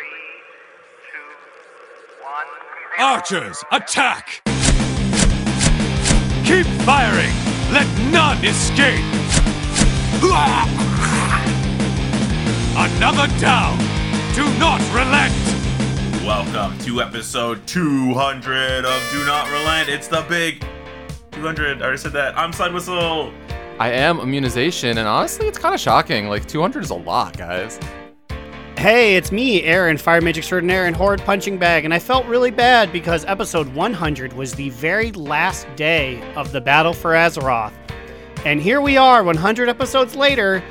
two. Archers, attack! Keep firing! Let none escape! Another down! Do not relent! Welcome to episode 200 of Do Not Relent. It's the big 200. I already said that. I'm Slide Whistle. I am immunization, and honestly, it's kind of shocking. Like 200 is a lot, guys. Hey, it's me, Aaron, Fire Mage Extraordinaire and Horde Punching Bag, and I felt really bad because episode 100 was the very last day of the Battle for Azeroth. And here we are, 100 episodes later,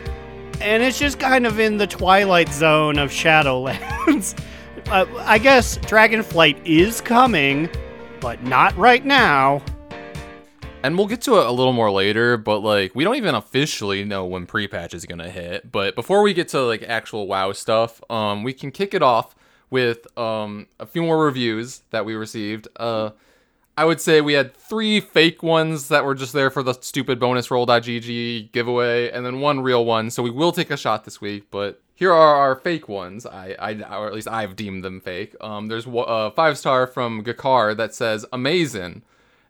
and it's just kind of in the twilight zone of Shadowlands. uh, I guess Dragonflight is coming, but not right now. And we'll get to it a little more later, but like we don't even officially know when pre-patch is gonna hit. But before we get to like actual WoW stuff, um, we can kick it off with um a few more reviews that we received. Uh, I would say we had three fake ones that were just there for the stupid bonus roll.gg giveaway, and then one real one. So we will take a shot this week, but here are our fake ones. I, I or at least I've deemed them fake. Um, there's a uh, five star from Gakar that says amazing.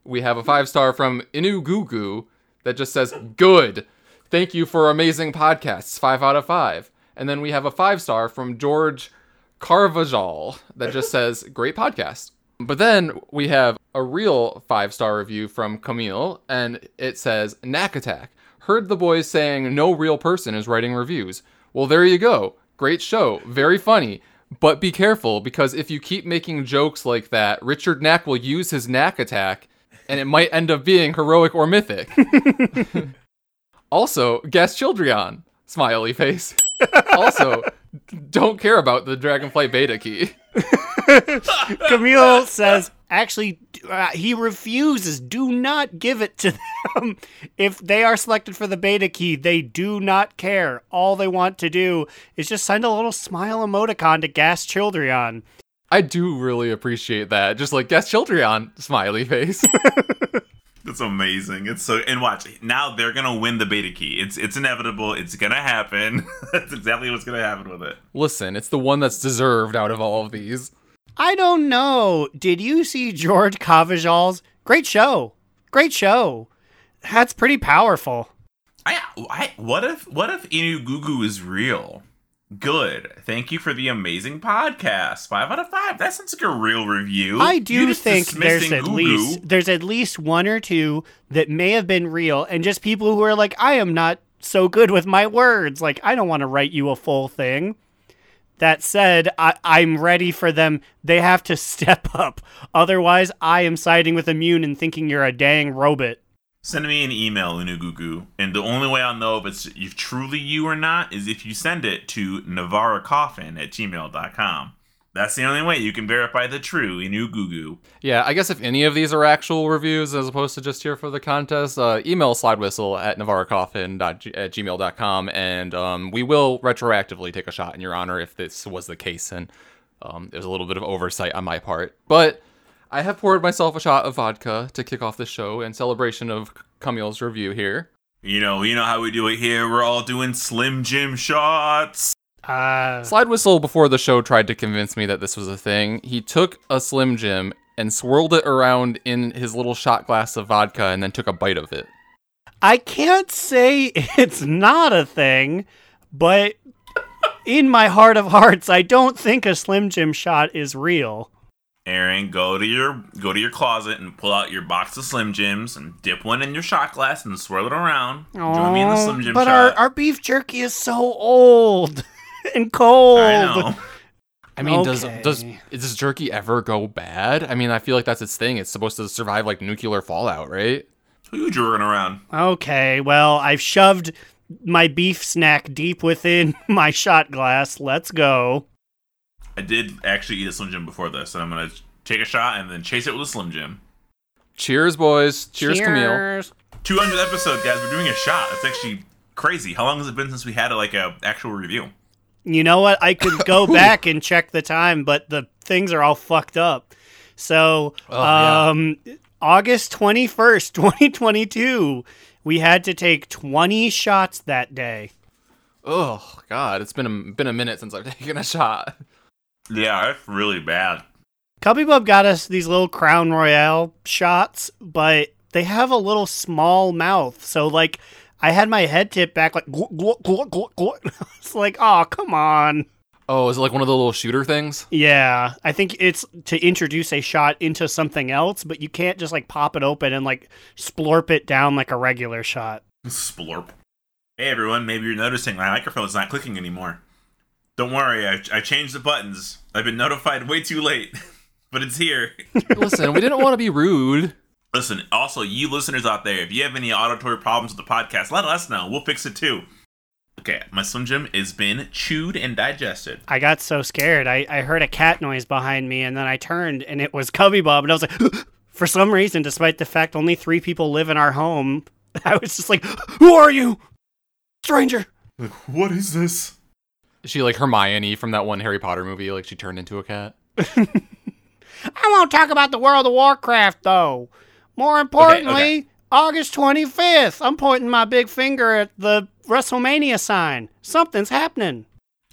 We have a five star from Inu Gugu that just says good. Thank you for amazing podcasts. Five out of five. And then we have a five star from George Carvajal that just says great podcast. But then we have a real five star review from Camille, and it says Knack Attack. Heard the boys saying no real person is writing reviews. Well, there you go. Great show. Very funny. But be careful because if you keep making jokes like that, Richard Knack will use his Knack Attack and it might end up being heroic or mythic. also, guess Childrion. Smiley face. also, don't care about the Dragonflight beta key. Camille says, actually, uh, he refuses. Do not give it to them. if they are selected for the beta key, they do not care. All they want to do is just send a little smile emoticon to Gas Childrion. I do really appreciate that. Just like guess Childrion, smiley face. That's amazing. It's so and watch now they're gonna win the beta key. It's it's inevitable. It's gonna happen. That's exactly what's gonna happen with it. Listen, it's the one that's deserved out of all of these. I don't know. Did you see George Cavajal's great show? Great show. That's pretty powerful. I, I what if what if Inu Gugu is real? Good. Thank you for the amazing podcast. Five out of five. That sounds like a real review. I do think there's at least there's at least one or two that may have been real, and just people who are like, I am not so good with my words. Like, I don't want to write you a full thing. That said, I, I'm ready for them. They have to step up. Otherwise, I am siding with Immune and thinking you're a dang robot. Send me an email, Unugugu, and the only way I'll know if it's if truly you or not is if you send it to navaracoffin at gmail.com. That's the only way you can verify the true Inugugu. Yeah, I guess if any of these are actual reviews as opposed to just here for the contest, uh, email slidewhistle at navarrocoffin at gmail.com and um, we will retroactively take a shot in your honor if this was the case and um, there's a little bit of oversight on my part. But I have poured myself a shot of vodka to kick off the show in celebration of Camille's review here. You know, you know how we do it here. We're all doing Slim Jim shots. Uh, Slide Whistle, before the show, tried to convince me that this was a thing. He took a Slim Jim and swirled it around in his little shot glass of vodka and then took a bite of it. I can't say it's not a thing, but in my heart of hearts, I don't think a Slim Jim shot is real. Aaron, go to your go to your closet and pull out your box of Slim Jims and dip one in your shot glass and swirl it around. Join me in the Slim Jim but our, shot. our beef jerky is so old and cold. I know. I mean, does Okay. does does jerky ever go bad? I mean, I feel like that's its thing. It's supposed to survive like nuclear fallout, right? Who you jerking around? Okay, well, I've shoved my beef snack deep within my shot glass. Let's go. I did actually eat a Slim Jim before this, and I'm gonna take a shot and then chase it with a Slim Jim. Cheers, boys. Cheers, Camille. Cheers. 200th episode, guys. We're doing a shot. It's actually crazy. How long has it been since we had like a actual review? You know what? I could go back and check the time, but the things are all fucked up. So, Oh, yeah. um, August 21st, 2022, we had to take 20 shots that day. Oh God, it's been a been a minute since I've taken a shot. Yeah, that's really bad. Cubby Bub got us these little Crown Royal shots, but they have a little small mouth. So, like, I had my head tipped back, like, it's like, oh, come on. Oh, is it like one of the little shooter things? Yeah, I think it's to introduce a shot into something else, but you can't just, like, pop it open and, like, splorp it down like a regular shot. Splorp. Hey everyone, maybe you're noticing my microphone's not clicking anymore. Don't worry, I, I changed the buttons. I've been notified way too late, but it's here. Listen, we didn't want to be rude. Listen, also, you listeners out there, if you have any auditory problems with the podcast, let us know. We'll fix it too. Okay, my Slim Jim has been chewed and digested. I got so scared. I, I heard a cat noise behind me, and then I turned, and it was Cubby Bob, and I was like, for some reason, despite the fact only three people live in our home, I was just like, who are you? Stranger. Like, what is this? Is she like Hermione from that one Harry Potter movie? Like she turned into a cat? I won't talk about the World of Warcraft, though. More importantly, August 25th, I'm pointing my big finger at the WrestleMania sign. Something's happening.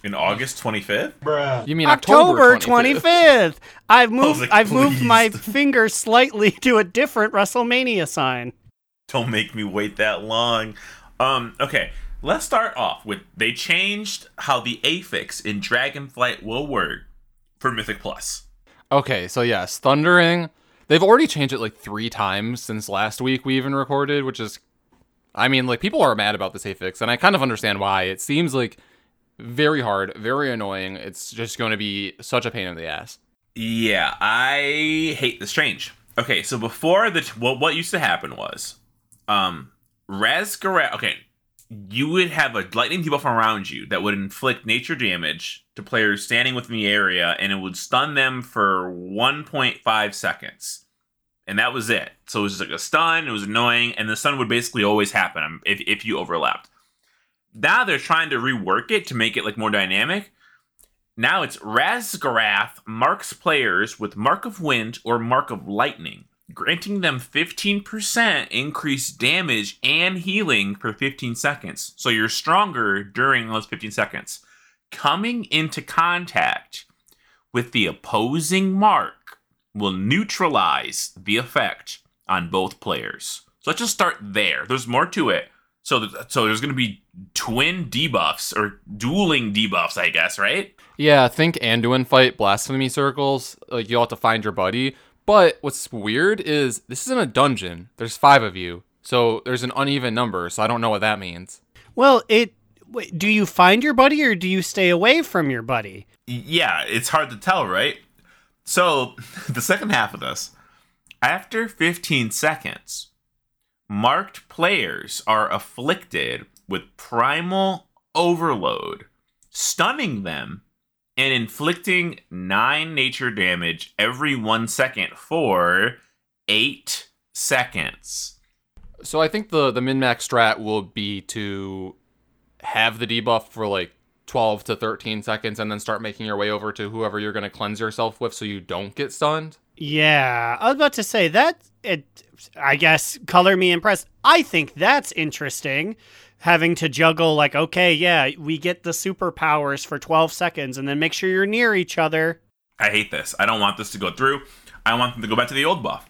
In August 25th? Bruh. You mean October October 25th? 25th. I've moved like, I've moved my finger slightly to a different WrestleMania sign. Don't make me wait that long. Um, okay, let's start off with they changed how the affix in Dragonflight will work for Mythic Plus. Okay, so yes, Thundering. They've already changed it like three times since last week we even recorded, which is, I mean, like people are mad about this affix, and I kind of understand why. It seems like very hard, very annoying. It's just going to be such a pain in the ass. Yeah, I hate this change. Okay, so before the what what used to happen was, um, Raszageth. Okay, you would have a lightning debuff around you that would inflict nature damage to players standing within the area, and it would stun them for 1.5 seconds, and that was it. So it was just like a stun. It was annoying, and the stun would basically always happen um, if if you overlapped. Now they're trying to rework it to make it like more dynamic. Now it's Raszageth marks players with Mark of Wind or Mark of Lightning, granting them 15% increased damage and healing for 15 seconds. So you're stronger during those 15 seconds. Coming into contact with the opposing mark will neutralize the effect on both players. So let's just start there. There's more to it. So, th- so there's going to be twin debuffs or dueling debuffs, I guess, right? Yeah, think Anduin fight blasphemy circles. Like you'll have to find your buddy. But what's weird is this isn't a dungeon. There's five of you, so there's an uneven number. So I don't know what that means. Well, it wait, do you find your buddy or do you stay away from your buddy? yeah, it's hard to tell, right? So, the second half of this, after 15 seconds, marked players are afflicted with primal overload, stunning them and inflicting 9 nature damage every 1 second for 8 seconds. So I think the the min max strat will be to have the debuff for like 12 to 13 seconds and then start making your way over to whoever you're going to cleanse yourself with so you don't get stunned. Yeah, I was about to say that. It, I guess, color me impressed. I think that's interesting. Having to juggle, like, okay, yeah, we get the superpowers for 12 seconds and then make sure you're near each other. I hate this. I don't want this to go through. I want them to go back to the old buff.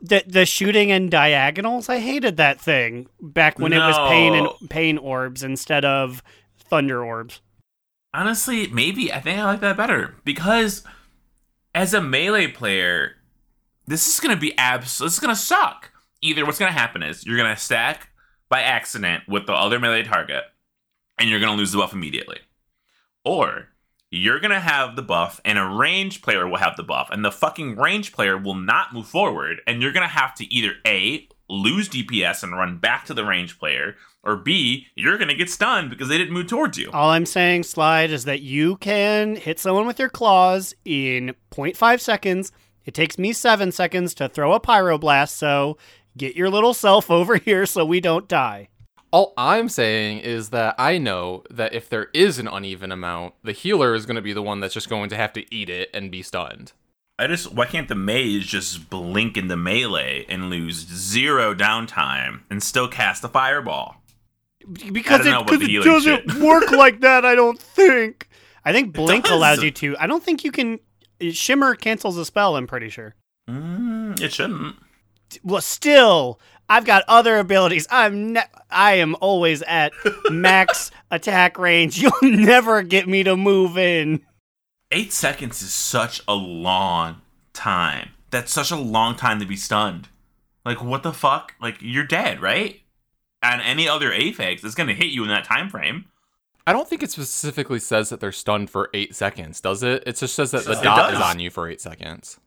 The, the shooting and diagonals, I hated that thing back when it was pain and pain orbs instead of thunder orbs. honestly, maybe I think I like that better because as a melee player, this is gonna be abs. This is gonna suck. Either what's gonna happen is you're gonna stack by accident with the other melee target, and you're gonna lose the buff immediately, or you're gonna have the buff and a range player will have the buff, and the fucking range player will not move forward, and you're gonna have to either a lose DPS and run back to the range player, or b you're gonna get stunned because they didn't move towards you. All I'm saying, Slide, is that you can hit someone with your claws in 0.5 seconds. It takes me seven seconds to throw a pyroblast, so get your little self over here so we don't die. All I'm saying is that I know that if there is an uneven amount, the healer is going to be the one that's just going to have to eat it and be stunned. I just why can't the mage just blink into melee and lose zero downtime and still cast a fireball? Because I don't know it, about 'cause the it healing doesn't shit. work like that, I don't think. I think blink allows you to. I don't think you can. Shimmer cancels a spell. I'm pretty sure. Mm, it shouldn't. Well, still, I've got other abilities. I'm ne- I am always at max attack range. You'll never get me to move in. Eight seconds is such a long time. That's such a long time to be stunned. Like, what the fuck? Like, you're dead, right? And any other affix is going to hit you in that time frame. I don't think it specifically says that they're stunned for eight seconds, does it? It just says that the It dot does. is on you for eight seconds.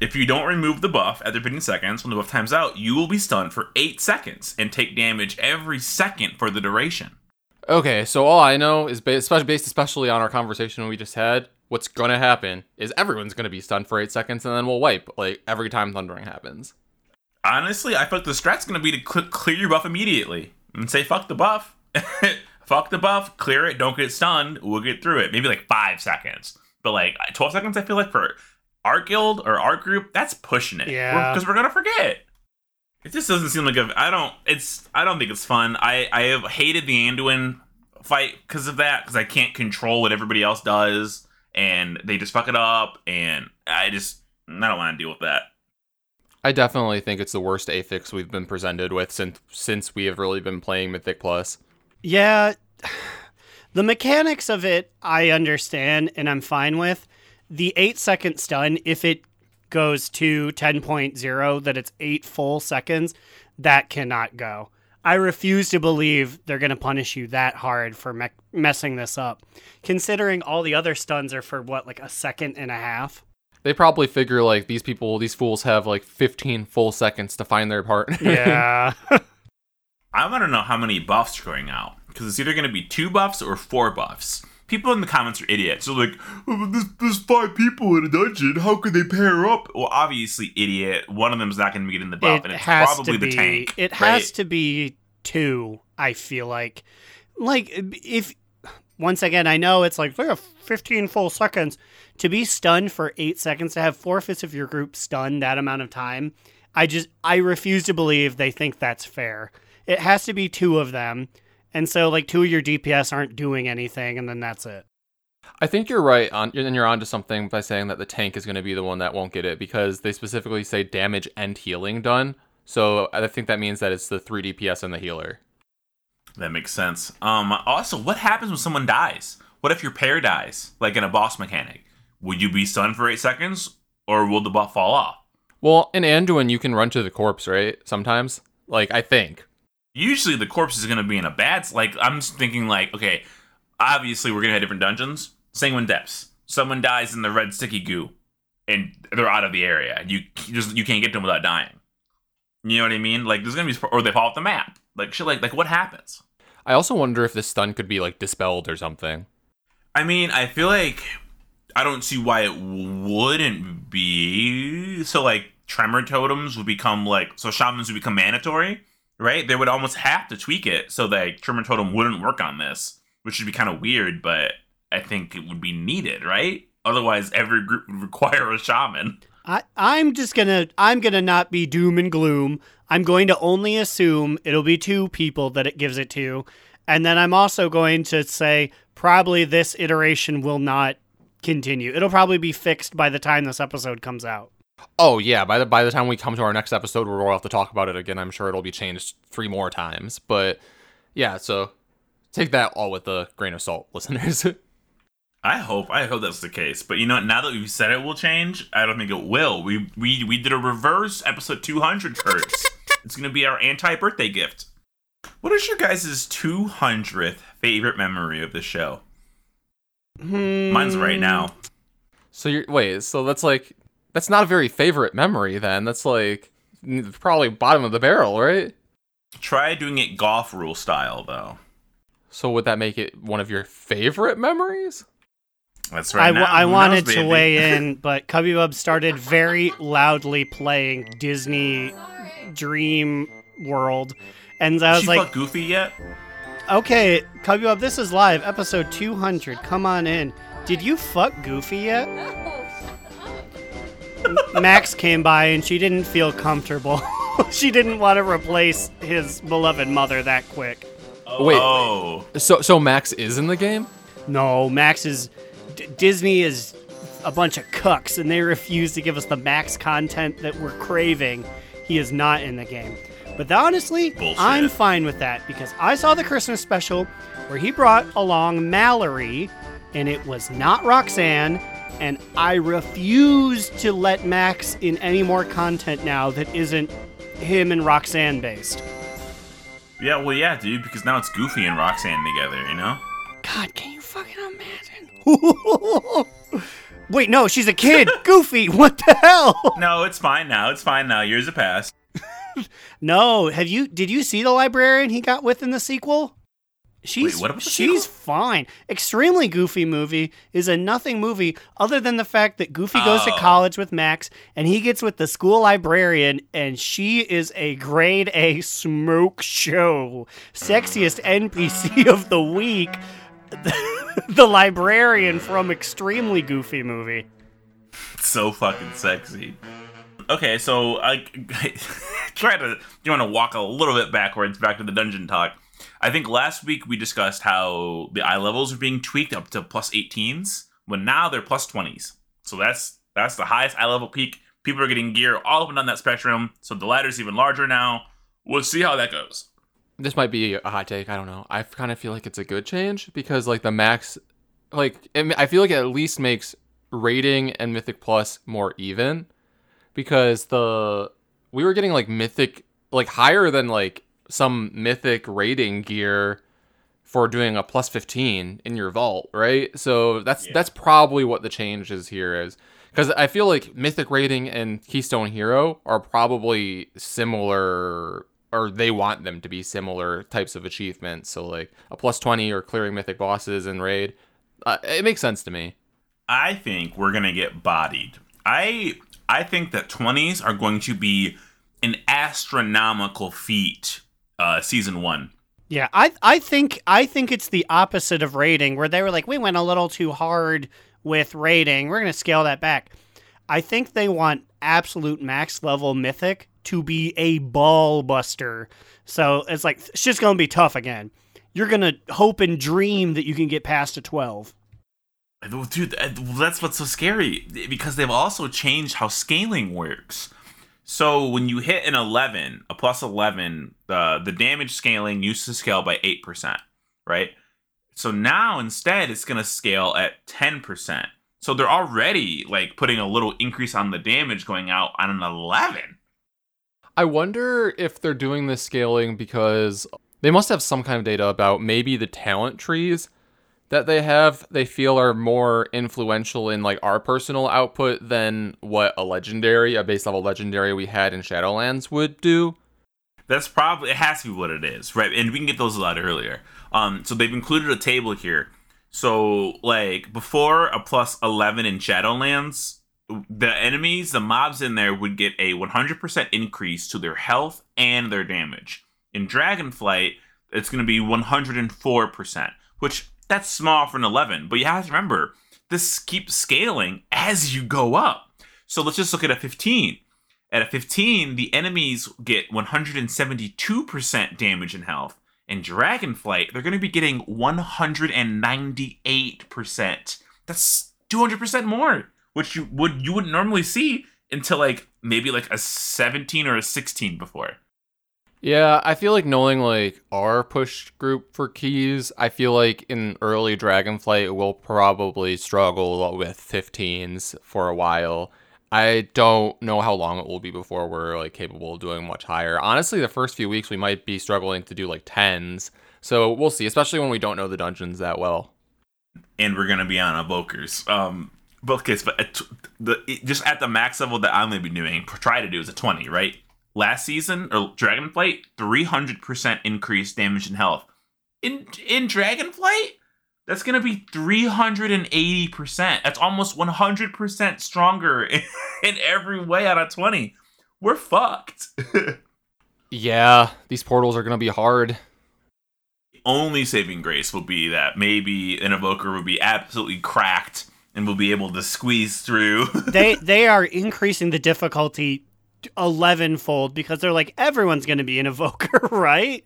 If you don't remove the buff at the beginning seconds, when the buff times out, you will be stunned for eight seconds and take damage every second for the duration. Okay, so all I know is based, especially based especially on our conversation we just had. What's gonna happen is everyone's gonna be stunned for eight seconds, and then we'll wipe like every time thundering happens. Honestly, I feel like the strat's to be to cl- clear your buff immediately and say, fuck the buff. fuck the buff, clear it, don't get stunned, we'll get through it. Maybe like five seconds. But like 12 seconds, I feel like for our guild or our group, that's pushing it. Yeah. Because we're, going to forget. It just doesn't seem like a. I don't. It's. I don't think it's fun. I. I have hated the Anduin fight because of that. Because I can't control what everybody else does, and they just fuck it up, and I just. I don't want to deal with that. I definitely think it's the worst affix we've been presented with since since we have really been playing Mythic Plus. Yeah, the mechanics of it I understand and I'm fine with. The eight second stun, if it goes to 10.0, that it's eight full seconds, that cannot go. I refuse to believe they're going to punish you that hard for me- messing this up, considering all the other stuns are for what, like a second and a half? They probably figure like these people, these fools have like 15 full seconds to find their partner. Yeah. I want to know how many buffs are going out because it's either going to be two buffs or four buffs. People in the comments are idiots. They're like, oh, there's, there's five people in a dungeon. How could they pair up? Well, obviously, idiot. One of them's not going to be getting the buff, it and it's has probably to the be, tank. It right? has to be two. I feel like, like if once again, I know it's like we have 15 full seconds to be stunned for eight seconds to have four fifths of your group stunned that amount of time. I just I refuse to believe they think that's fair. It has to be two of them, and so like two of your DPS aren't doing anything, and then that's it. I think you're right on, and you're onto something by saying that the tank is going to be the one that won't get it because they specifically say damage and healing done. So I think that means that it's the three DPS and the healer. That makes sense. Um. Also, what happens when someone dies? What if your pair dies, like in a boss mechanic? Would you be stunned for eight seconds, or will the buff fall off? Well, in Anduin, you can run to the corpse, right? Sometimes, like I think. Usually the corpse is going to be in a bad like i'm thinking like okay obviously we're going to have different dungeons. Sanguine depths. Someone dies in the red sticky goo and they're out of the area. You just you can't get to them without dying. You know what i mean? Like there's going to be or they fall off the map. Like shit like like what happens? I also wonder if this stun could be like dispelled or something. i mean i feel like i don't see why it wouldn't be. So like tremor totems would become like so shamans would become mandatory right? They would almost have to tweak it so that Tremor Totem wouldn't work on this, which would be kind of weird, but I think it would be needed, right? Otherwise, every group would require a shaman. I, I'm just gonna I'm gonna not be doom and gloom. I'm going to only assume it'll be two people that it gives it to, and then I'm also going to say probably this iteration will not continue. It'll probably be fixed by the time this episode comes out. Oh yeah, by the by the time we come to our next episode, we'll have to talk about it again, I'm sure it'll be changed three more times. But yeah, so take that all with a grain of salt, listeners. I hope I hope that's the case. But you know, now that we've said it will change, I don't think it will. We we we did a reverse episode 200 curse. it's gonna be our anti-birthday gift. What is your guys' 200th favorite memory of the show? Hmm. Mine's right now. so you're wait, so that's like that's not a very favorite memory then. That's like probably bottom of the barrel, right? Try doing it golf rule style though. So would that make it one of your favorite memories? That's right. w- now. I wanted knows, to weigh in, but Cubby Bub started very loudly playing Disney Dream World, and I was she like, Goofy yet? "Okay, Cubby Bub, this is live, episode 200. Come on in. Did you fuck Goofy yet?" Max came by and she didn't feel comfortable. she didn't want to replace his beloved mother that quick. Wait, Oh, so so Max is in the game? No, Max is D- Disney is a bunch of cucks and they refuse to give us the max content that we're craving. He is not in the game. But honestly, Bullshit. I'm fine with that because I saw the Christmas special where he brought along Mallory and it was not Roxanne. And I refuse to let Max in any more content now that isn't him and Roxanne based. Yeah, well, yeah, dude, because now it's Goofy and Roxanne together, you know? God, can you fucking imagine? Wait, no, she's a kid. Goofy, what the hell? No, it's fine now. It's fine now. Years have passed. No, have you? Did you see the librarian he got with in the sequel? She's Wait, what about the she's fine. Extremely goofy movie is a nothing movie other than the fact that Goofy goes to Oh. college with Max and he gets with the school librarian and she is a grade A smoke show. Sexiest NPC of the week. the librarian from Extremely Goofy movie. so fucking sexy. Okay, so I try to you want to walk a little bit backwards back to the dungeon talk. I think last week we discussed how the eye levels are being tweaked up to plus 18s, when now they're plus 20s. So that's that's the highest eye level peak. People are getting gear all up and down that spectrum. So the ladder's even larger now. We'll see how that goes. this might be a hot take. I don't know. I kind of feel like it's a good change because like the max, like I feel like it at least makes rating and Mythic Plus more even because the we were getting like Mythic like higher than like some Mythic rating gear for doing a plus 15 in your vault, right? So that's that's probably what the change is here is because I feel like Mythic rating and Keystone Hero are probably similar or they want them to be similar types of achievements. So like a plus 20 or clearing mythic bosses in raid. Uh, it makes sense to me. I think we're gonna get bodied. I I think that twenties are going to be an astronomical feat. Uh, season one. Yeah, I I think I think it's the opposite of rating, where they were like, we went a little too hard with rating. We're gonna scale that back. I think they want absolute max level mythic to be a ball buster. So it's like it's just gonna be tough again. You're gonna hope and dream that you can get past a twelve. Dude, that's what's so scary because they've also changed how scaling works. So when you hit an 11, a plus 11, the the damage scaling used to scale by 8%, right? So now instead it's going to scale at 10%. So they're already like putting a little increase on the damage going out on an 11. I wonder if they're doing this scaling because they must have some kind of data about maybe the talent trees that they have they feel are more influential in like our personal output than what a legendary, a base level legendary we had in Shadowlands would do. That's probably it has to be what it is, right? And we can get those a lot earlier. Um, so they've included a table here. So like before a plus eleven in Shadowlands, the enemies, the mobs in there would get a one hundred percent increase to their health and their damage. In Dragonflight, it's going to be one hundred and four percent, which that's small for an eleven. But you have to remember this keeps scaling as you go up. So let's just look at a fifteen. At a 15, the enemies get 172% damage and health. In Dragonflight, they're going to be getting 198%. That's 200% more, which you would you wouldn't normally see until like maybe like a 17 or a 16 before. Yeah, I feel like knowing like our push group for keys, I feel like in early Dragonflight we'll probably struggle with 15s for a while. I don't know how long it will be before we're like capable of doing much higher. Honestly, the first few weeks we might be struggling to do like 10s. So we'll see, especially when we don't know the dungeons that well. and we're gonna be on evokers. Um, both cases, but the just at the max level that I'm gonna be doing, try to do is a 20, right? Last season or Dragonflight, 300% increased damage and health. In in Dragonflight, that's gonna be 380%. That's almost 100% stronger in, in every way out of 20. We're fucked. Yeah, these portals are going to be hard. only saving grace will be that maybe an evoker will be absolutely cracked and will be able to squeeze through. they they are increasing the difficulty 11 fold because they're like everyone's going to be an evoker right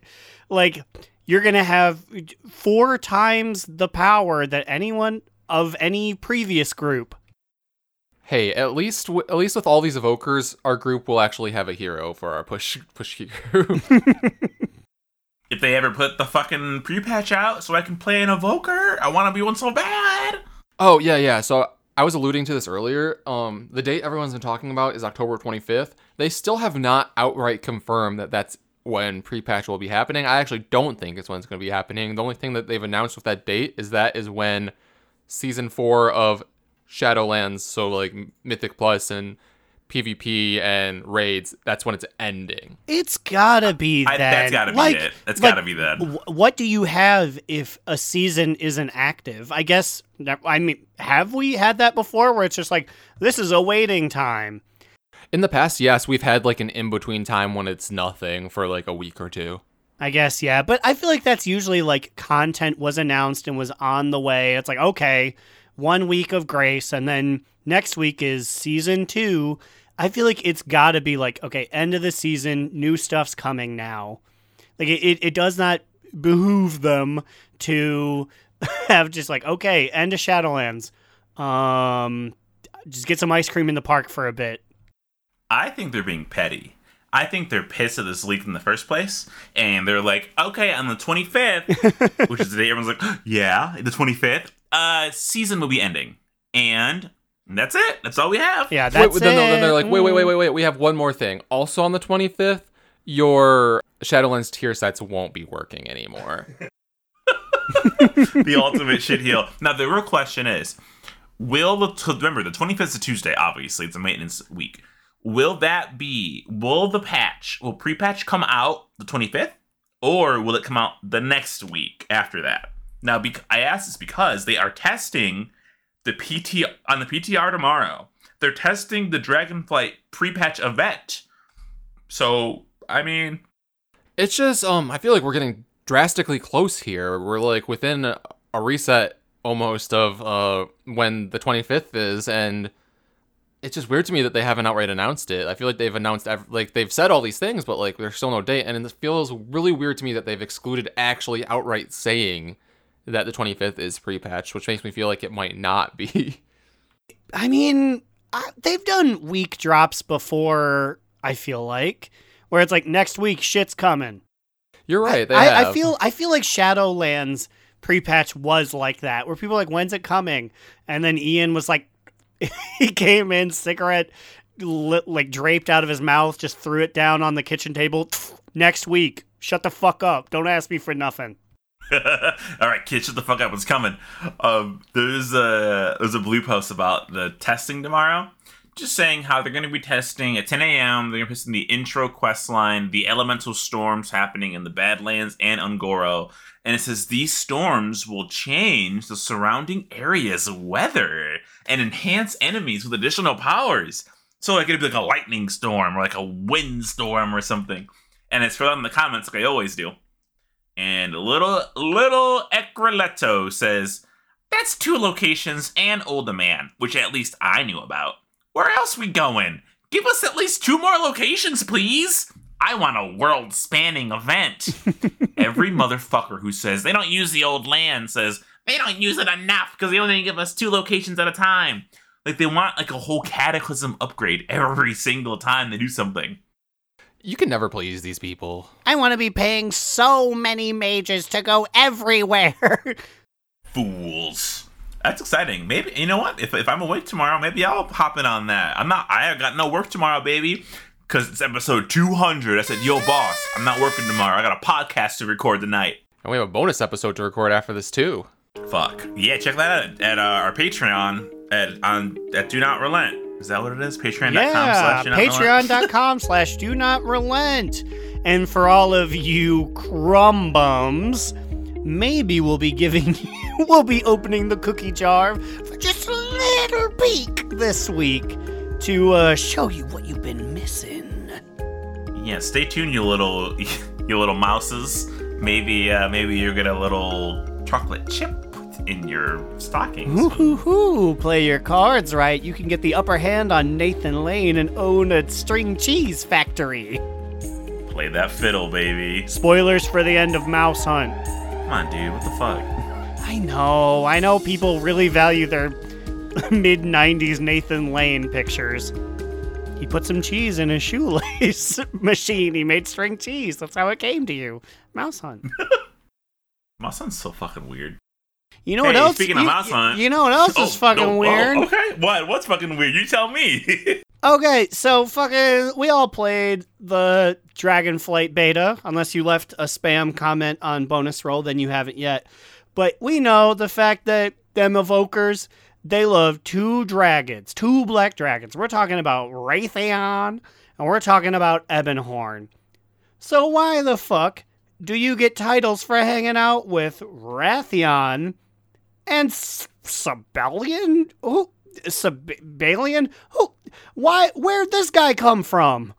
like you're going to have four times the power that anyone of any previous group. Hey, at least w- at least with all these evokers, our group will actually have a hero for our push push group. If they ever put the fucking pre-patch out so I can play an evoker, I want to be one so bad. oh yeah, yeah. So I was alluding to this earlier. Um, the date everyone's been talking about is October 25th. They still have not outright confirmed that that's when pre-patch will be happening. I actually don't think it's when it's going to be happening. The only thing that they've announced with that date is that is when season four of Shadowlands, so like Mythic Plus and PvP and raids, that's when it's ending. It's gotta be I, then. that's got to be Like- it. That's like, got to be that. wh- What do you have if a season isn't active? I guess. I mean, have we had that before, where it's just like this is a waiting time? In the past, yes, we've had like an in-between time when it's nothing for like a week or two. I guess, yeah. But I feel like that's usually like content was announced and was on the way. It's like, okay, one week of grace, and then next week is season two. I feel like it's got to be like, okay, end of the season, new stuff's coming now. Like, it, it does not behoove them to have just like, okay, end of Shadowlands. Um, just get some ice cream in the park for a bit. I think they're being petty. I think they're pissed at this leak in the first place, and they're like, okay, on the 25th, which is the day everyone's like, yeah, the 25th, uh, season will be ending, and that's it. That's all we have. Yeah, that's wait, then, it. then they're like, wait, wait, wait, wait, wait. We have one more thing. Also on the 25th, your Shadowlands tier sets won't be working anymore. the ultimate shit heel. Now the real question is, will the t- remember the 25th is a Tuesday? Obviously, it's a maintenance week. Will that be? Will the patch? Will pre-patch come out the 25th, or will it come out the next week after that? Now, bec- I ask this because they are testing the PT on the PTR tomorrow. They're testing the Dragonflight pre-patch event. So, I mean, It's just um I feel like we're getting drastically close here. We're like within a reset almost of uh when the 25th is and it's just weird to me that they haven't outright announced it. I feel like they've announced ev- like they've said all these things but like there's still no date and it feels really weird to me that they've excluded actually outright saying that the 25th is pre-patch, which makes me feel like it might not be. I mean, I, they've done week drops before. I feel like where it's like next week shit's coming. You're right. They I, I feel I feel like Shadowlands pre-patch was like that, where people like, "When's it coming?" And then Ian was like, he came in, cigarette lit, like draped out of his mouth, just threw it down on the kitchen table. Next week, shut the fuck up. Don't ask me for nothing. All right, kids, shut the fuck up. It's coming. Um, there's a there's a blue post about the testing tomorrow. Just saying how they're going to be testing at 10 a.m. They're going to be testing the intro quest line, the elemental storms happening in the Badlands and Un'Goro, and it says these storms will change the surrounding area's weather and enhance enemies with additional powers. So like it'd be like a lightning storm or like a wind storm or something. And it's filled out in the comments like I always do. And little little Ecroletto says, That's two locations and Old Man, which at least I knew about. Where else we going? Give us at least two more locations, please. I want a world spanning event. Every motherfucker who says they don't use the old land says they don't use it enough because they only give us two locations at a time. Like they want like a whole cataclysm upgrade every single time they do something. you can never please these people. I want to be paying so many mages to go everywhere. fools. That's exciting. Maybe you know what? If, if I'm awake tomorrow, maybe I'll hop in on that. I'm not. I got no work tomorrow, baby, because it's episode 200. I said, "Yo, boss, I'm not working tomorrow. I got a podcast to record tonight." And we have a bonus episode to record after this too. Fuck yeah! Check that out at uh, our Patreon at on at Do Not Relent. Is that what it is? Patreon.com yeah, slash Do patreon.com slash do not relent. And for all of you crumbums, maybe we'll be giving we'll be opening the cookie jar for just a little peek this week to uh, show you what you've been missing. Yeah, stay tuned, you little you little mouses. Maybe uh, maybe you get a little chocolate chip in your stockings. Hoo hoo hoo! Play your cards right. You can get the upper hand on Nathan Lane and own a string cheese factory. Play that fiddle, baby. Spoilers for the end of Mouse Hunt. Come on, dude. What the fuck? I know, I know people really value their mid 90s Nathan Lane pictures. He put some cheese in his shoelace machine. He made string cheese. That's how it came to you. Mouse Hunt. Mouse Hunt's so fucking weird. You know what else? speaking of Mouse Hunt- You know what else is oh, fucking no, oh, weird? okay, what? What's fucking weird? You tell me. Okay, so fucking, we all played the Dragonflight beta, unless you left a spam comment on bonus roll, then you haven't yet. But we know the fact that them evokers, they love two dragons, two black dragons. We're talking about Wrathion, and we're talking about Ebonhorn. So why the fuck do you get titles for hanging out with Wrathion and S- Sabellian? Who? Sabellian? Who? Why? Where'd this guy come from?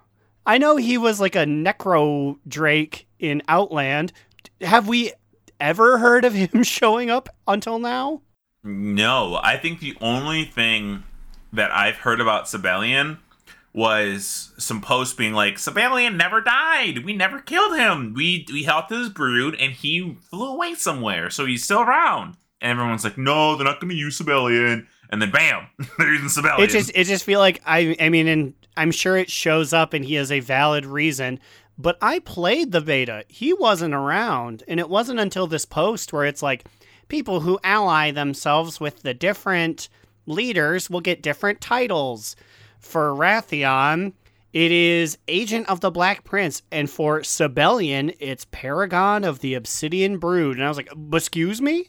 I know he was like a necro drake in Outland. Have we ever heard of him showing up until now? no, I think the only thing that I've heard about Sabellian was some posts being like, Sabellian never died. We never killed him. We we helped his brood and he flew away somewhere, so he's still around. And everyone's like, no, they're not to use Sabellian. And then bam, they're using Sabellian. It just it just feel like I I mean and I'm sure it shows up and he has a valid reason. But I played the beta. He wasn't around, and it wasn't until this post where it's like people who ally themselves with the different leaders will get different titles. For Wrathion, it is Agent of the Black Prince, and for Sabellian, it's Paragon of the Obsidian Brood. And I was like, excuse me?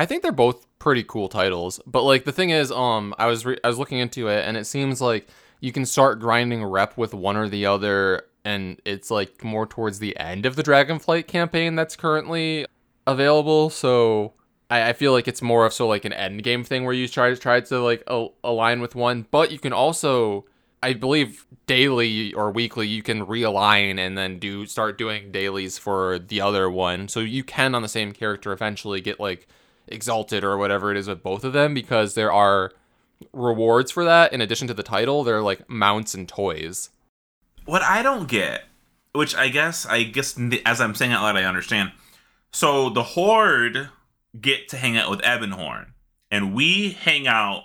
I think they're both pretty cool titles, but like the thing is, um, I was re- I was looking into it, and it seems like you can start grinding rep with one or the other, and it's like more towards the end of the Dragonflight campaign that's currently available. So I, I feel like it's more of so like an end game thing where you try to try to like al- align with one, but you can also. I believe daily or weekly you can realign and then do start doing dailies for the other one. So you can on the same character eventually get like exalted or whatever it is with both of them because there are rewards for that in addition to the title they're like mounts and toys what I don't get, which I guess I guess as I'm saying out loud, I understand. So the Horde get to hang out with Ebonhorn, and we hang out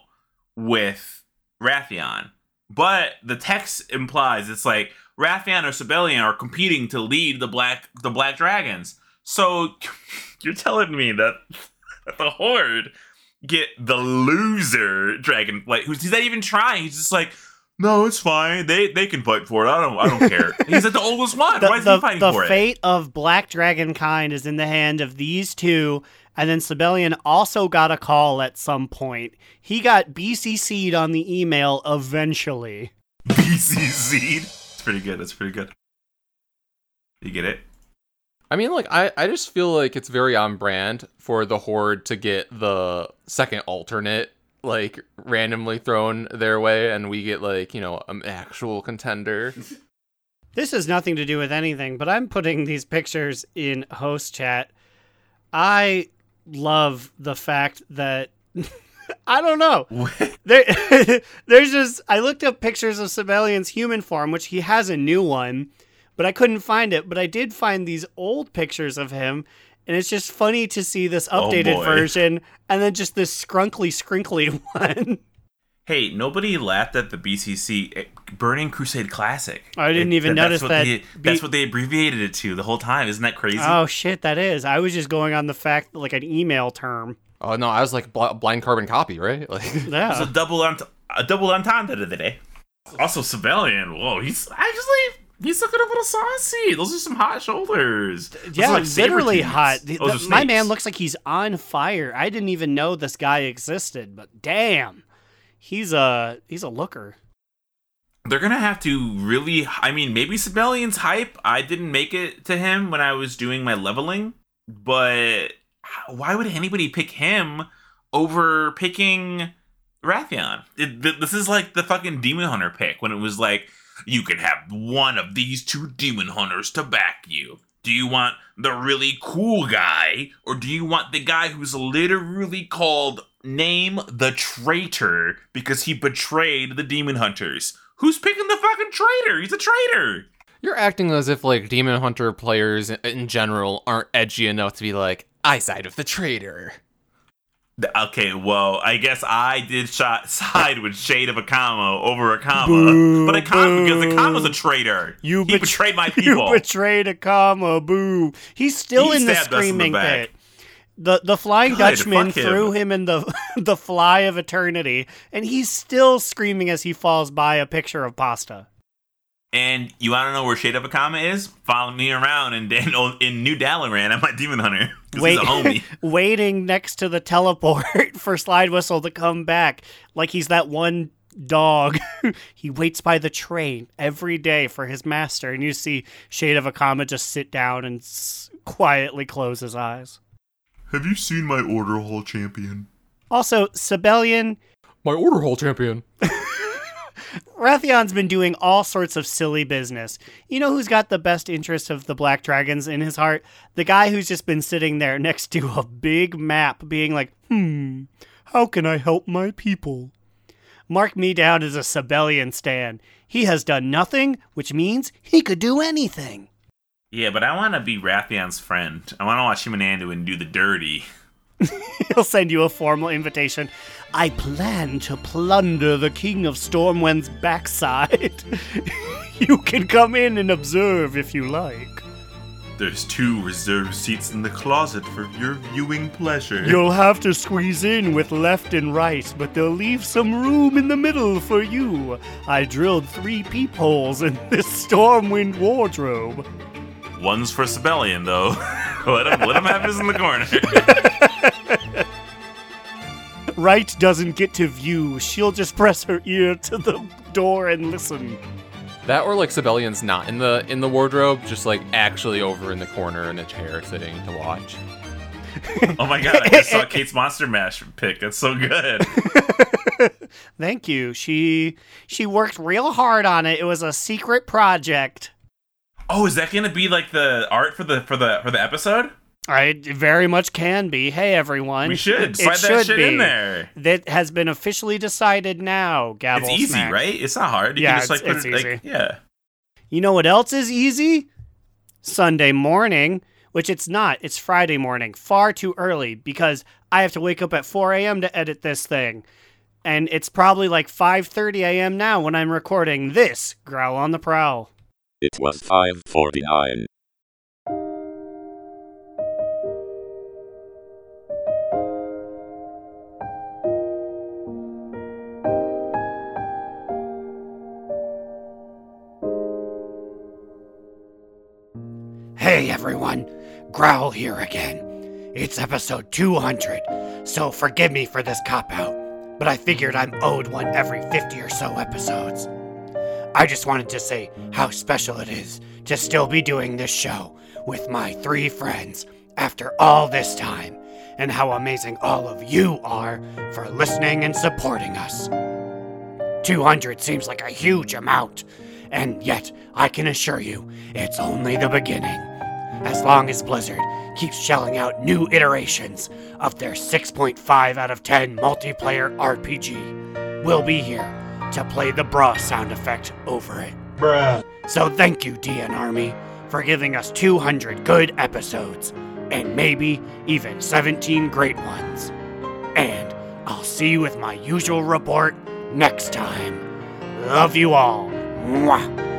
with Wrathion. But the text implies it's like Wrathion or Sabellian are competing to lead the black the Black Dragons. So you're telling me that the Horde get the loser dragon like who's he's not even trying. He's just like, no, it's fine. They they can fight for it. I don't I don't care. he's like the oldest one. the, Why is the, he fighting the for it? The fate of Black Dragon kind is in the hand of these two. And then Sabellian also got a call at some point. He got BCC'd on the email eventually. BCC'd? It's pretty good. It's pretty good. You get it? I mean like I, I just feel like it's very on brand for the horde to get the second alternate like randomly thrown their way and we get like you know an actual contender This has nothing to do with anything, but I'm putting these pictures in host chat. I love the fact that I don't know. There, there's just I looked up pictures of Sabellian's human form, which he has a new one, but I couldn't find it. But I did find these old pictures of him, and it's just funny to see this Oh, updated boy. version and then just this scrunkly, scrinkly one. Hey, nobody laughed at the BCC eh, Burning Crusade Classic. I didn't It- even that's notice what that They, B- that's what they abbreviated it to the whole time. Isn't that crazy? oh shit, that is. I was just going on the fact like an email term. oh no i was like bl- blind carbon copy right like It's Yeah. a double ent- a double entendre today. Also, Sabellian. Whoa, he's actually he's looking a little saucy. Those are some hot shoulders. Those Yeah, like literally hot. The- the- my man looks like he's on fire. I didn't even know this guy existed, but damn, he's a he's a looker. They're gonna have to really. I mean, maybe Sabellian's hype. I didn't make it to him when I was doing my leveling, but why would anybody pick him over picking Wrathion? It, th- this is like the fucking Demon Hunter pick when it was like, you can have one of these two Demon Hunters to back you. Do you want the really cool guy, or do you want the guy who's literally called Name the Traitor because he betrayed the Demon Hunters? Who's picking the fucking traitor? He's a traitor. You're acting as if like Demon Hunter players in- general aren't edgy enough to be like, I side with the traitor. Okay, well, I guess I did shot side with shade of Akama over Akama, but Akama because the comma's a traitor. You he bet- betrayed my people. You betrayed Akama, boo. He's still He in the us in the screaming pit. The the Flying Good, Dutchman fuck him. threw him in the the fly of eternity, and he's still screaming as he falls by a picture of pasta. And you want to know where shade of Akama is? Follow me around in Daniel in New Dalaran. I'm my demon hunter. Wait, he's a homie. waiting next to the teleport for Slide Whistle to come back, like he's that one dog. he waits by the train every day for his master, and you see Shade of Akama just sit down and s- quietly close his eyes. Have you seen my Order Hall champion? Also, Sabellian, My order hall champion. Wrathion's been doing all sorts of silly business. You know who's got the best interest of the Black Dragons in his heart? The guy who's just been sitting there next to a big map, being like, hmm, how can I help my people? Mark me down as a Sabellian stan. He has done nothing, which means he could do anything. Yeah, but I want to be Wrathion's friend. I want to watch him and Anduin do the dirty. He'll send you a formal invitation. I plan to plunder the King of Stormwind's backside. you can come in and observe if you like. There's two reserved seats in the closet for your viewing pleasure. You'll have to squeeze in with left and right, but they'll leave some room in the middle for you. I drilled three peepholes in this Stormwind wardrobe. One's for Sabellian, though. let him let him have his in the corner. Right doesn't get to view. She'll just press her ear to the door and listen. That or like Sabellian's not in the in the wardrobe, just like actually over in the corner in a chair sitting to watch. oh my god! I just saw Kate's Monster Mash pick. That's so good. Thank you. She she worked real hard on it. It was a secret project. Oh, is that gonna be like the art for the for the for the episode? I very much can be. Hey everyone. We should It slide that should shit be. in there. That has been officially decided now, Gavel It's easy, Smack. right? It's not hard. You Yeah, can just like it's- put it's it like easy. yeah. You know what else is easy? Sunday morning, which it's not. It's Friday morning. Far too early because I have to wake up at 4 a.m. to edit this thing. And it's probably like 5:30 a.m. now when I'm recording this Growl on the Prowl. It was 549. Hey everyone, Growl here again. It's episode 200, so forgive me for this cop out, but I figured I'm owed one every 50 or so episodes. I just wanted to say how special it is to still be doing this show with my three friends after all this time, and how amazing all of you are for listening and supporting us. 200 seems like a huge amount, and yet I can assure you it's only the beginning. As long as Blizzard keeps shelling out new iterations of their 6.5 out of 10 multiplayer RPG, we'll be here to play the bra sound effect over it. Bruh. So thank you, DN Army, for giving us 200 good episodes, and maybe even 17 great ones. And I'll see you with my usual report next time. Love you all. Mwah.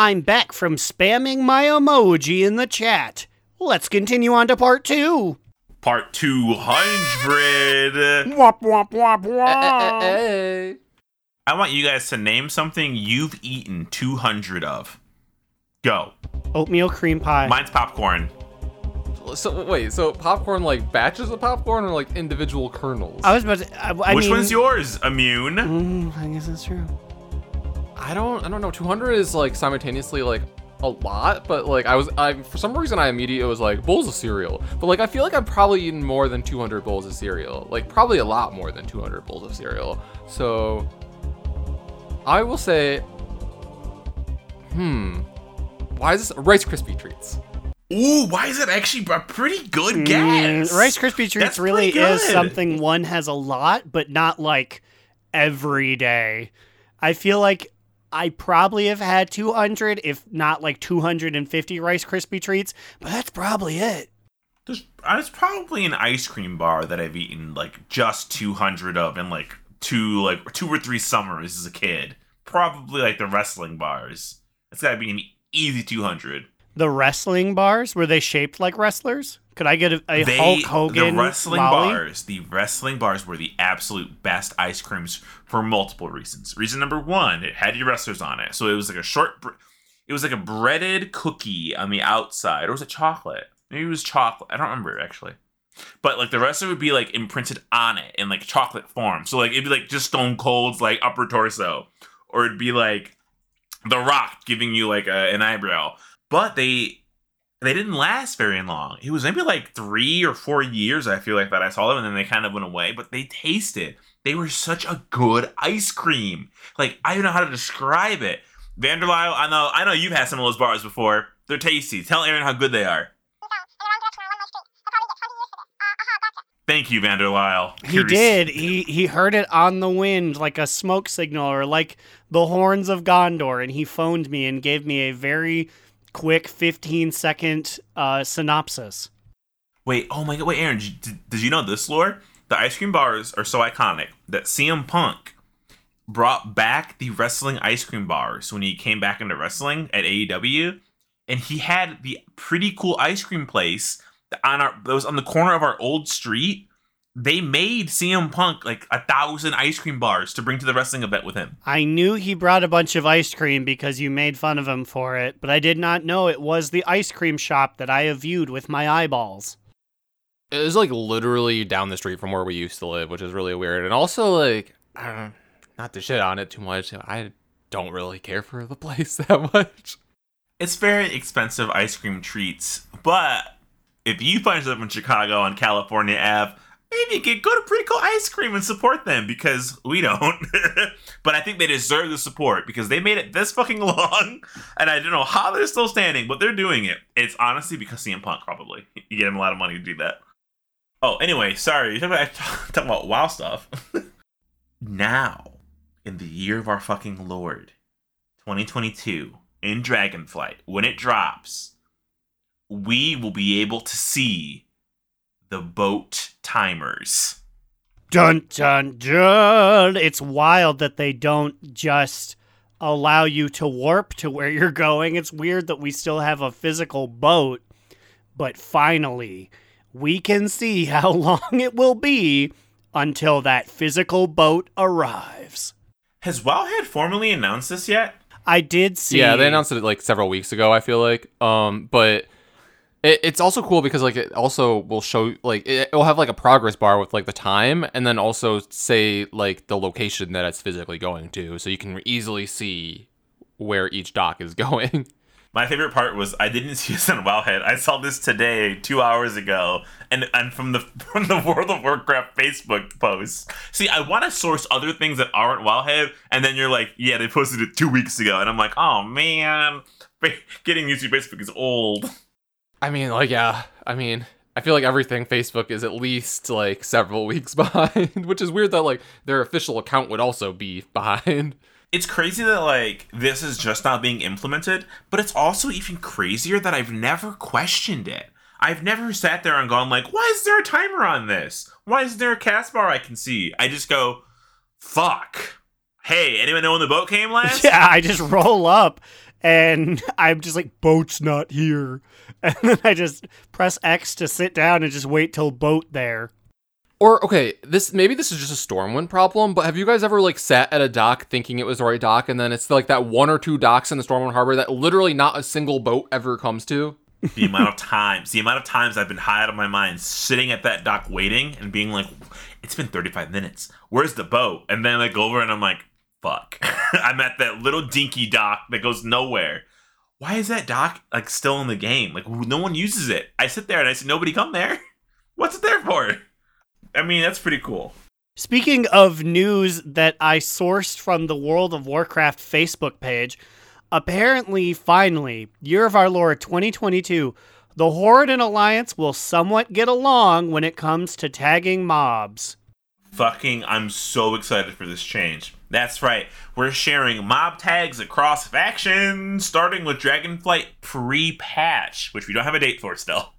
I'm back from spamming my emoji in the chat. Let's continue on to part two. Part two hundred. Wop wop wop Eh, wop. Hey. I want you guys to name something you've eaten two hundred of. Go. Oatmeal cream pie. Mine's popcorn. So wait, so popcorn like batches of popcorn or like individual kernels? I was about to. I, I Which mean, one's yours? Immune. Mm, I guess that's true. I don't I don't know. 200 is like simultaneously like a lot, but like I was I for some reason I immediately was like bowls of cereal. But like I feel like I've probably eaten more than 200 bowls of cereal. Like probably a lot more than 200 bowls of cereal. So I will say Hmm. Why is this Rice Krispie treats? Ooh, why is it actually a pretty good Mm, guess? Rice Krispie treats That's really pretty is something one has a lot, but not like every day. I feel like I probably have had 200, if not like 250 Rice Krispie treats, but that's probably it. There's, uh, there's probably an ice cream bar that I've eaten like just 200 of in like two like two or three summers as a kid. Probably like the wrestling bars. It's got to be an easy 200. The wrestling bars were they shaped like wrestlers? Could I get a, a They, Hulk Hogan the wrestling lolly? bars, the wrestling bars were the absolute best ice creams for multiple reasons. Reason number one, it had your wrestlers on it, so it was like a short. It was like a breaded cookie on the outside, or was it chocolate? Maybe it was chocolate. I don't remember actually. But like the wrestler would be like imprinted on it in like chocolate form. So like it'd be like just Stone Cold's like upper torso, or it'd be like The Rock giving you like a, an eyebrow. But they they didn't last very long. It was maybe like three or four years. I feel like that I saw them, and then they kind of went away. But they tasted. They were such a good ice cream. Like I don't know how to describe it. Vanderlyle, I know I know you've had some of those bars before. They're tasty. Tell Aaron how good they are. Thank you, Vanderlyle. He did. He he heard it on the wind like a smoke signal or like the horns of Gondor, and he phoned me and gave me a very quick 15 second uh, synopsis. Wait, oh my god, wait, Aaron, did, did, did you know this lore? The ice cream bars are so iconic that CM Punk brought back the wrestling ice cream bars when he came back into wrestling at AEW, and he had the pretty cool ice cream place on our that was on the corner of our old street. They made CM Punk like a thousand ice cream bars to bring to the wrestling event with him. I knew he brought a bunch of ice cream because you made fun of him for it, but I did not know it was the ice cream shop that I have viewed with my eyeballs. It was like literally down the street from where we used to live, which is really weird. And also, like, I don't, not to shit on it too much. I don't really care for the place that much. It's very expensive ice cream treats, but if you find yourself in Chicago on California Ave, maybe you could go to Pretty Cool Ice Cream and support them because we don't. but I think they deserve the support because they made it this fucking long, and I don't know how they're still standing, but they're doing it. It's honestly because CM Punk probably you get him a lot of money to do that. Oh, anyway, sorry. You're talking about, talking about WoW stuff. now, in the year of our fucking Lord, 2022, in Dragonflight, when it drops, we will be able to see the boat timers. Dun dun dun! It's wild that they don't just allow you to warp to where you're going. It's weird that we still have a physical boat, but finally, we can see how long it will be until that physical boat arrives. Has Wowhead formally announced this yet? I did see. Yeah, they announced it like several weeks ago. I feel like, um, but it, it's also cool because like it also will show like it will have like a progress bar with like the time, and then also say like the location that it's physically going to, so you can easily see where each dock is going. My favorite part was I didn't see this on Wowhead. I saw this today, two hours ago, and and from the from the World of Warcraft Facebook post. See, I want to source other things that aren't Wowhead, and then you're like, yeah, they posted it two weeks ago, and I'm like, oh man, getting used to Facebook is old. I mean, like yeah, I mean. I feel like everything Facebook is at least like several weeks behind, which is weird that like their official account would also be behind. It's crazy that like this is just now being implemented, but it's also even crazier that I've never questioned it. I've never sat there and gone like, why is there a timer on this? Why is there a cast bar I can see? I just go, fuck. Hey, anyone know when the boat came last? Yeah, I just roll up and I'm just like, boat's not here. And then I just press X to sit down and just wait till boat there. Or okay, this maybe this is just a Stormwind problem, but have you guys ever like sat at a dock thinking it was the right dock, and then it's like that one or two docks in the Stormwind Harbor that literally not a single boat ever comes to? the amount of times, the amount of times I've been high out of my mind sitting at that dock waiting and being like, it's been 35 minutes. Where's the boat? And then I go over and I'm like, fuck. I'm at that little dinky dock that goes nowhere. Why is that dock like still in the game? Like no one uses it. I sit there and I say, nobody come there. What's it there for? I mean, that's pretty cool. Speaking of news that I sourced from the World of Warcraft Facebook page, Apparently, finally, year of our Lord 2022, the Horde and Alliance will somewhat get along when it comes to tagging mobs. Fucking, I'm so excited for this change. That's right. We're sharing mob tags across factions, starting with Dragonflight pre-patch, which we don't have a date for still.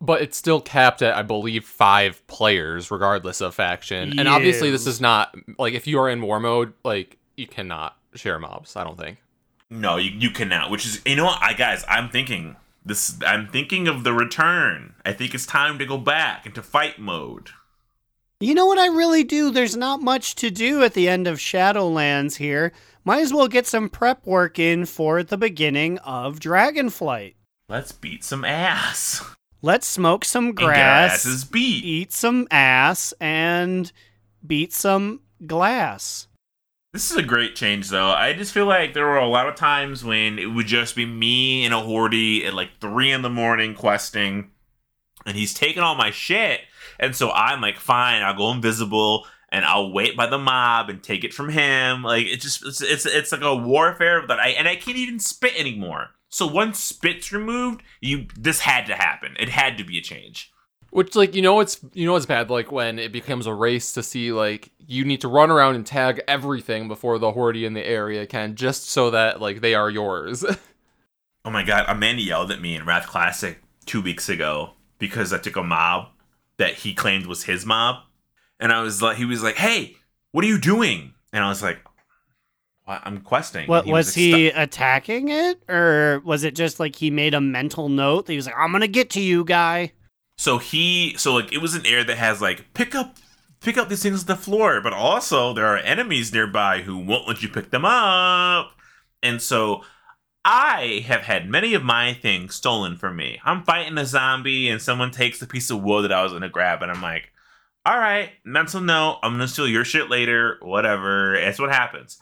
But it's still capped at, I believe, five players, regardless of faction. And obviously, this is not like if you are in war mode, like you cannot share mobs. I don't think. No, you, you cannot. Which is, you know what, I guys, I'm thinking this. I'm thinking of the return. I think it's time to go back into fight mode. You know what I really do? There's not much to do at the end of Shadowlands here. Might as well get some prep work in for the beginning of Dragonflight. Let's beat some ass. Let's smoke some grass, asses beat. eat some ass, and beat some glass. This is a great change, though. I just feel like there were a lot of times when it would just be me and a horde at like three in the morning questing, and he's taking all my shit. And so I'm like, fine, I'll go invisible and I'll wait by the mob and take it from him. Like it's just it's it's, it's like a warfare that I and I can't even spit anymore. So once spit's removed, you this had to happen. It had to be a change. Which, like, you know, it's you know, it's bad. Like when it becomes a race to see, like, you need to run around and tag everything before the horde in the area can, just so that like they are yours. Oh my god, Amanda yelled at me in Wrath Classic two weeks ago because I took a mob that he claimed was his mob. And I was like, he was like, hey, what are you doing? And I was like, what? I'm questing. What And was, like, he attacking it, or was it just like he made a mental note that he was like, "I'm gonna get to you, guy"? So he, so like, it was an area that has like, pick up, pick up these things on the floor, but also there are enemies nearby who won't let you pick them up. And so I have had many of my things stolen from me. I'm fighting a zombie and someone takes the piece of wood that I was gonna grab, and I'm like, all right, mental note, I'm gonna steal your shit later, whatever. That's what happens.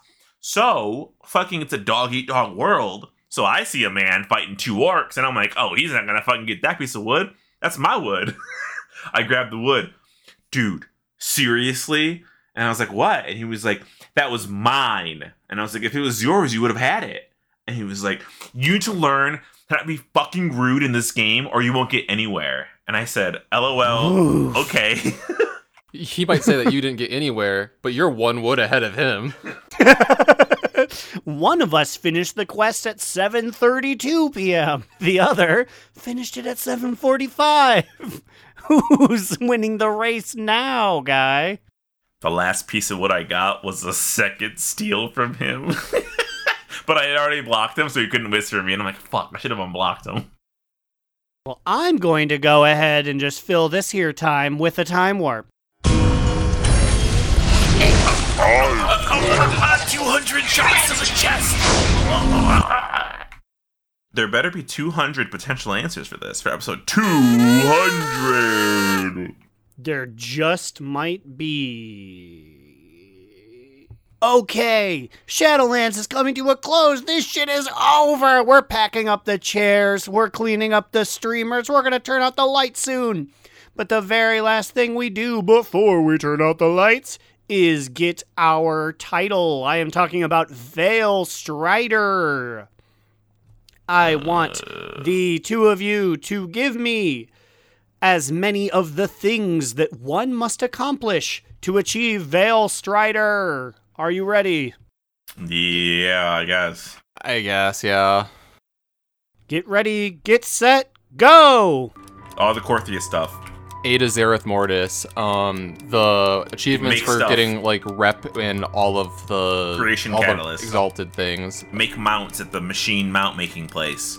So, fucking, it's a dog eat dog world. So I see a man fighting two orcs, and I'm like, oh, he's not gonna fucking get that piece of wood. That's my wood. I grabbed the wood. Dude, seriously? And I was like, what? And he was like, that was mine. And I was like, if it was yours, you would have had it. And he was like, you need to learn how to be fucking rude in this game or you won't get anywhere. And I said, lol, Oof. okay. he might say that you didn't get anywhere, but you're one wood ahead of him. One of us finished the quest at 7:32 p.m. The other finished it at 7:45. Who's winning the race now, guy? the last piece of what I got was a second steal from him. but I had already blocked him, so he couldn't whisper me. And I'm like, fuck, I should have unblocked him. Well, I'm going to go ahead and just fill this here time with a time warp. 200 shots to the chest! There better be 200 potential answers for this for episode 200. There just might be. Okay, Shadowlands is coming to a close. This shit is over. We're packing up the chairs. We're cleaning up the streamers. We're gonna turn out the lights soon. But the very last thing we do before we turn out the lights is get our title. I am talking about Vale Strider. I want the two of you to give me as many of the things that one must accomplish to achieve Vale Strider. Are you ready? Yeah, I guess. I guess, yeah. Get ready, get set, go! All the Korthia stuff. Ada Zereth Mortis. Um, the achievements Make for stuff. getting like rep in all of the Creation all the exalted things. Make mounts at the machine mount making place.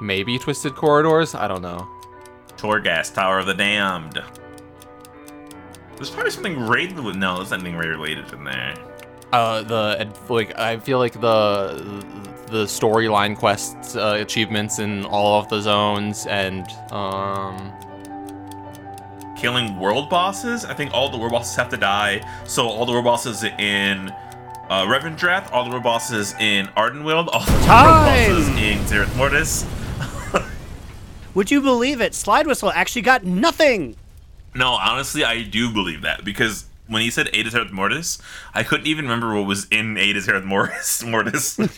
Maybe twisted corridors. I don't know. Torghast, Tower of the Damned. There's probably something raid no, there's nothing raid related in there. Uh, the like I feel like the the storyline quests uh, achievements in all of the zones and um Killing world bosses. I think all the world bosses have to die. So all the world bosses in uh, Revendreth, all the world bosses in Ardenweald, all the world Time! bosses in Zereth Mortis. Would you believe it? Slide Whistle actually got nothing! No, honestly, I do believe that because when he said Ada's Earth Mortis, I couldn't even remember what was in Ada's Earth Mortis. Mortis.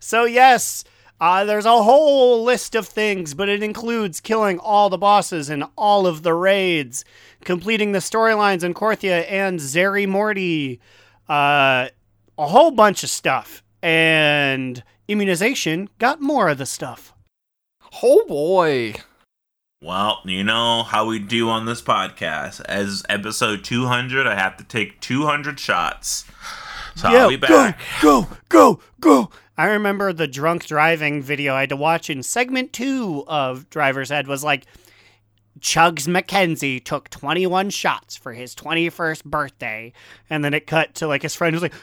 So yes, uh, there's a whole list of things, but it includes killing all the bosses in all of the raids, completing the storylines in Korthia and Zeri Morty, uh, a whole bunch of stuff, and immunization got more of the stuff. Oh boy. well, you know how we do on this podcast. As episode 200, I have to take 200 shots. So I'll be back. go, go, go. I remember the drunk driving video I had to watch in segment two of Driver's Ed was like, Chugs McKenzie took 21 shots for his 21st birthday. And then it cut to like his friend who's like,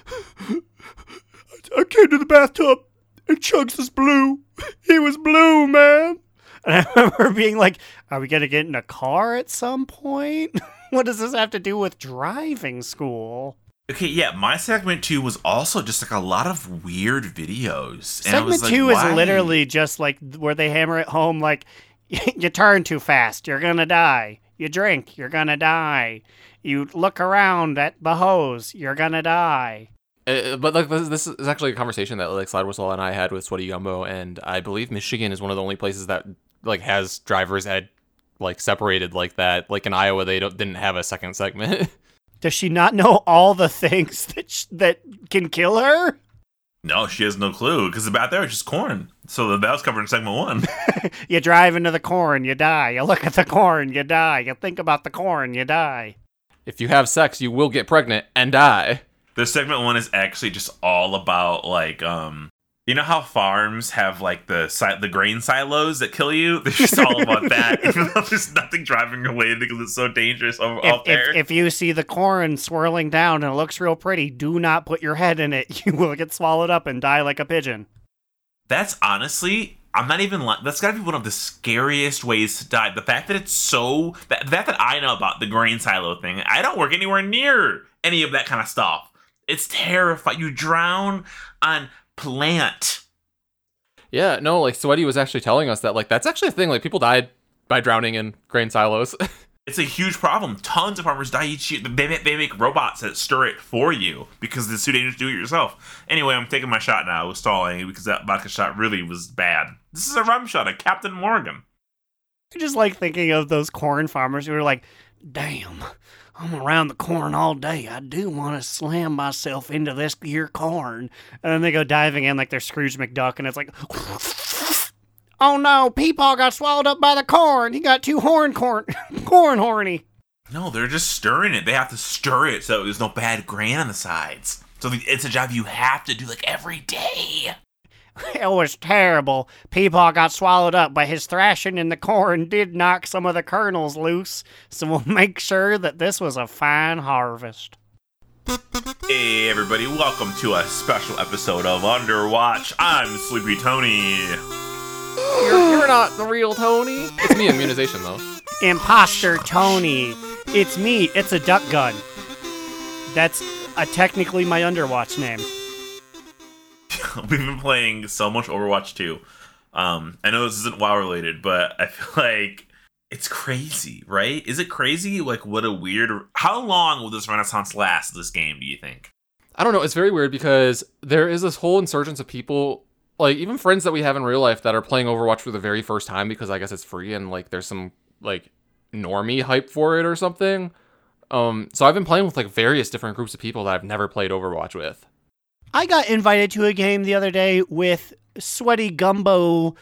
I came to the bathtub and Chugs was blue. He was blue, man. And I remember being like, are we going to get in a car at some point? what does this have to do with driving school? Okay, yeah, my segment two was also just like a lot of weird videos. And I Segment was like, two why? is literally just like where they hammer it home like you turn too fast, you're gonna die. You drink, you're gonna die. You look around at the hose, you're gonna die. Uh, but like this, this is actually a conversation that like Slide Whistle and I had with Sweaty Gumbo, and I believe Michigan is one of the only places that like has drivers ed like separated like that. Like in Iowa, they don't didn't have a second segment. Does she not know all the things that sh- that can kill her? No, she has no clue because about there it's just corn. So that was covered in segment one. You drive into the corn, you die. You look at the corn, you die. You think about the corn, you die. if you have sex, you will get pregnant and die. the segment one is actually just all about like um you know how farms have like the si- the grain silos that kill you? They're just all about that. Even though there's nothing driving away because it's so dangerous over If, there. if, if you see the corn swirling down and it looks real pretty, do not put your head in it. You will get swallowed up and die like a pigeon. That's honestly, I'm not even. Li- that's got to be one of the scariest ways to die. The fact that it's so that the fact that I know about the grain silo thing. I don't work anywhere near any of that kind of stuff. It's terrifying. You drown on plant. Yeah, no, like Sweaty was actually telling us that like that's actually a thing. Like people died by drowning in grain silos. It's a huge problem. Tons of farmers die each year. They make, they make robots that stir it for you because it's too dangerous to do it yourself. Anyway, I'm taking my shot now. I was stalling because that vodka shot really was bad. This is a rum shot of Captain Morgan. I just like thinking of those corn farmers who are like, damn, I'm around the corn all day. I do want to slam myself into this here corn. And then they go diving in like they're Scrooge McDuck, and it's like, oh no, Peepaw got swallowed up by the corn. He got too horn corn, corn horny. No, they're just stirring it. They have to stir it so there's no bad grain on the sides. So it's a job you have to do like every day. It was terrible. Peepaw got swallowed up, but his thrashing in the corn did knock some of the kernels loose, so we'll make sure that this was a fine harvest. Hey everybody, welcome to a special episode of Underwatch. I'm Sleepy Tony. you're, you're not the real Tony. It's me, immunization though. Imposter Tony. It's me. It's a duck gun. That's uh, technically my Underwatch name. We've been playing so much Overwatch 2. Um, I know this isn't WoW related, but I feel like it's crazy, right? Is it crazy? Like, what a weird. How long will this renaissance last? This game, do you think? I don't know. It's very weird because there is this whole insurgence of people, like even friends that we have in real life that are playing Overwatch for the very first time because I guess it's free and like there's some like normie hype for it or something. Um, so I've been playing with like various different groups of people that I've never played Overwatch with. I got invited to a game the other day with Sweaty Gumbo.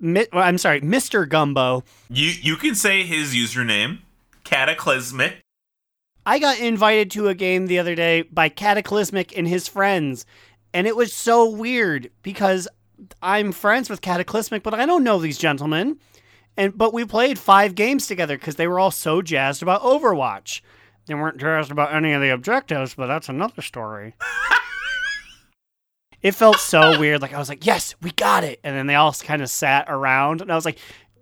I'm sorry, Mr. Gumbo. You you can say his username, Cataclysmic. I got invited to a game the other day by Cataclysmic and his friends, and it was so weird because I'm friends with Cataclysmic, but I don't know these gentlemen. And but we played five games together because they were all so jazzed about Overwatch. They weren't jazzed about any of the objectives, but that's another story. it felt so weird. Like I was like, "Yes, we got it," and then they all kind of sat around, and I was like,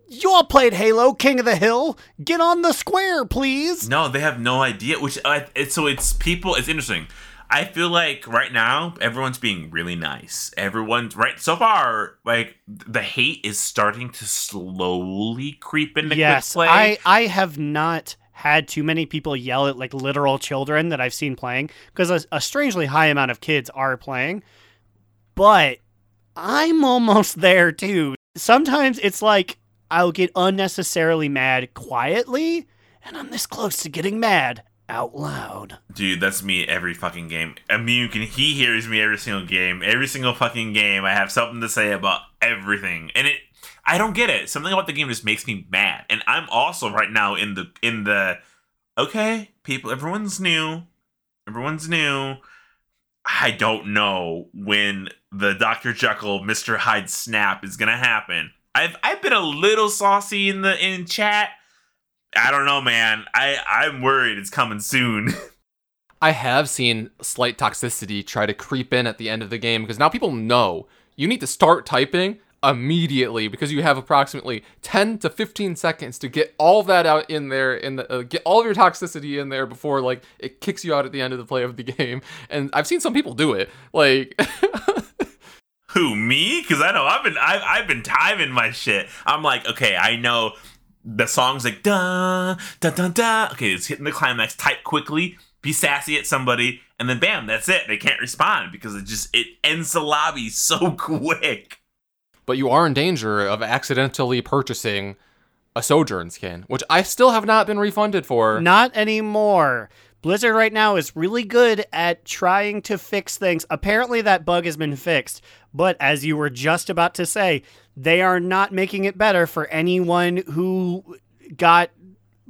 "You all played Halo, King of the Hill. Get on the square, please." No, they have no idea. Which uh, it's so it's people. It's interesting. I feel like right now everyone's being really nice. Everyone's right so far. Like the hate is starting to slowly creep into yes, quick play. I I have not had too many people yell at like literal children that I've seen playing because a, a strangely high amount of kids are playing. But I'm almost there too. Sometimes it's like I'll get unnecessarily mad quietly, and I'm this close to getting mad out loud. Dude, that's me every fucking game. I mean, you can he hears me every single game. Every single fucking game, I have something to say about everything, and it. I don't get it. Something about the game just makes me mad, and I'm also right now in the in the. Okay, people, everyone's new. Everyone's new. I don't know when the Dr. Jekyll, Mr. Hyde snap is gonna happen. I've I've been a little saucy in the in chat. I don't know, man. I I'm worried it's coming soon. I have seen slight toxicity try to creep in at the end of the game because now people know you need to start typing immediately because you have approximately 10 to 15 seconds to get all that out in there in the uh, get all of your toxicity in there before like it kicks you out at the end of the play of the game and i've seen some people do it like Who me? Because I know I've been I've, I've been timing my shit. I'm like, okay, I know the song's like da da da da. Okay, it's hitting the climax. Type quickly, be sassy at somebody, and then bam, that's it. They can't respond because it just it ends the lobby so quick. but you are in danger of accidentally purchasing a sojourn skin which i still have not been refunded for Not anymore. Blizzard right now is really good at trying to fix things. Apparently, that bug has been fixed. But as you were just about to say, they are not making it better for anyone who got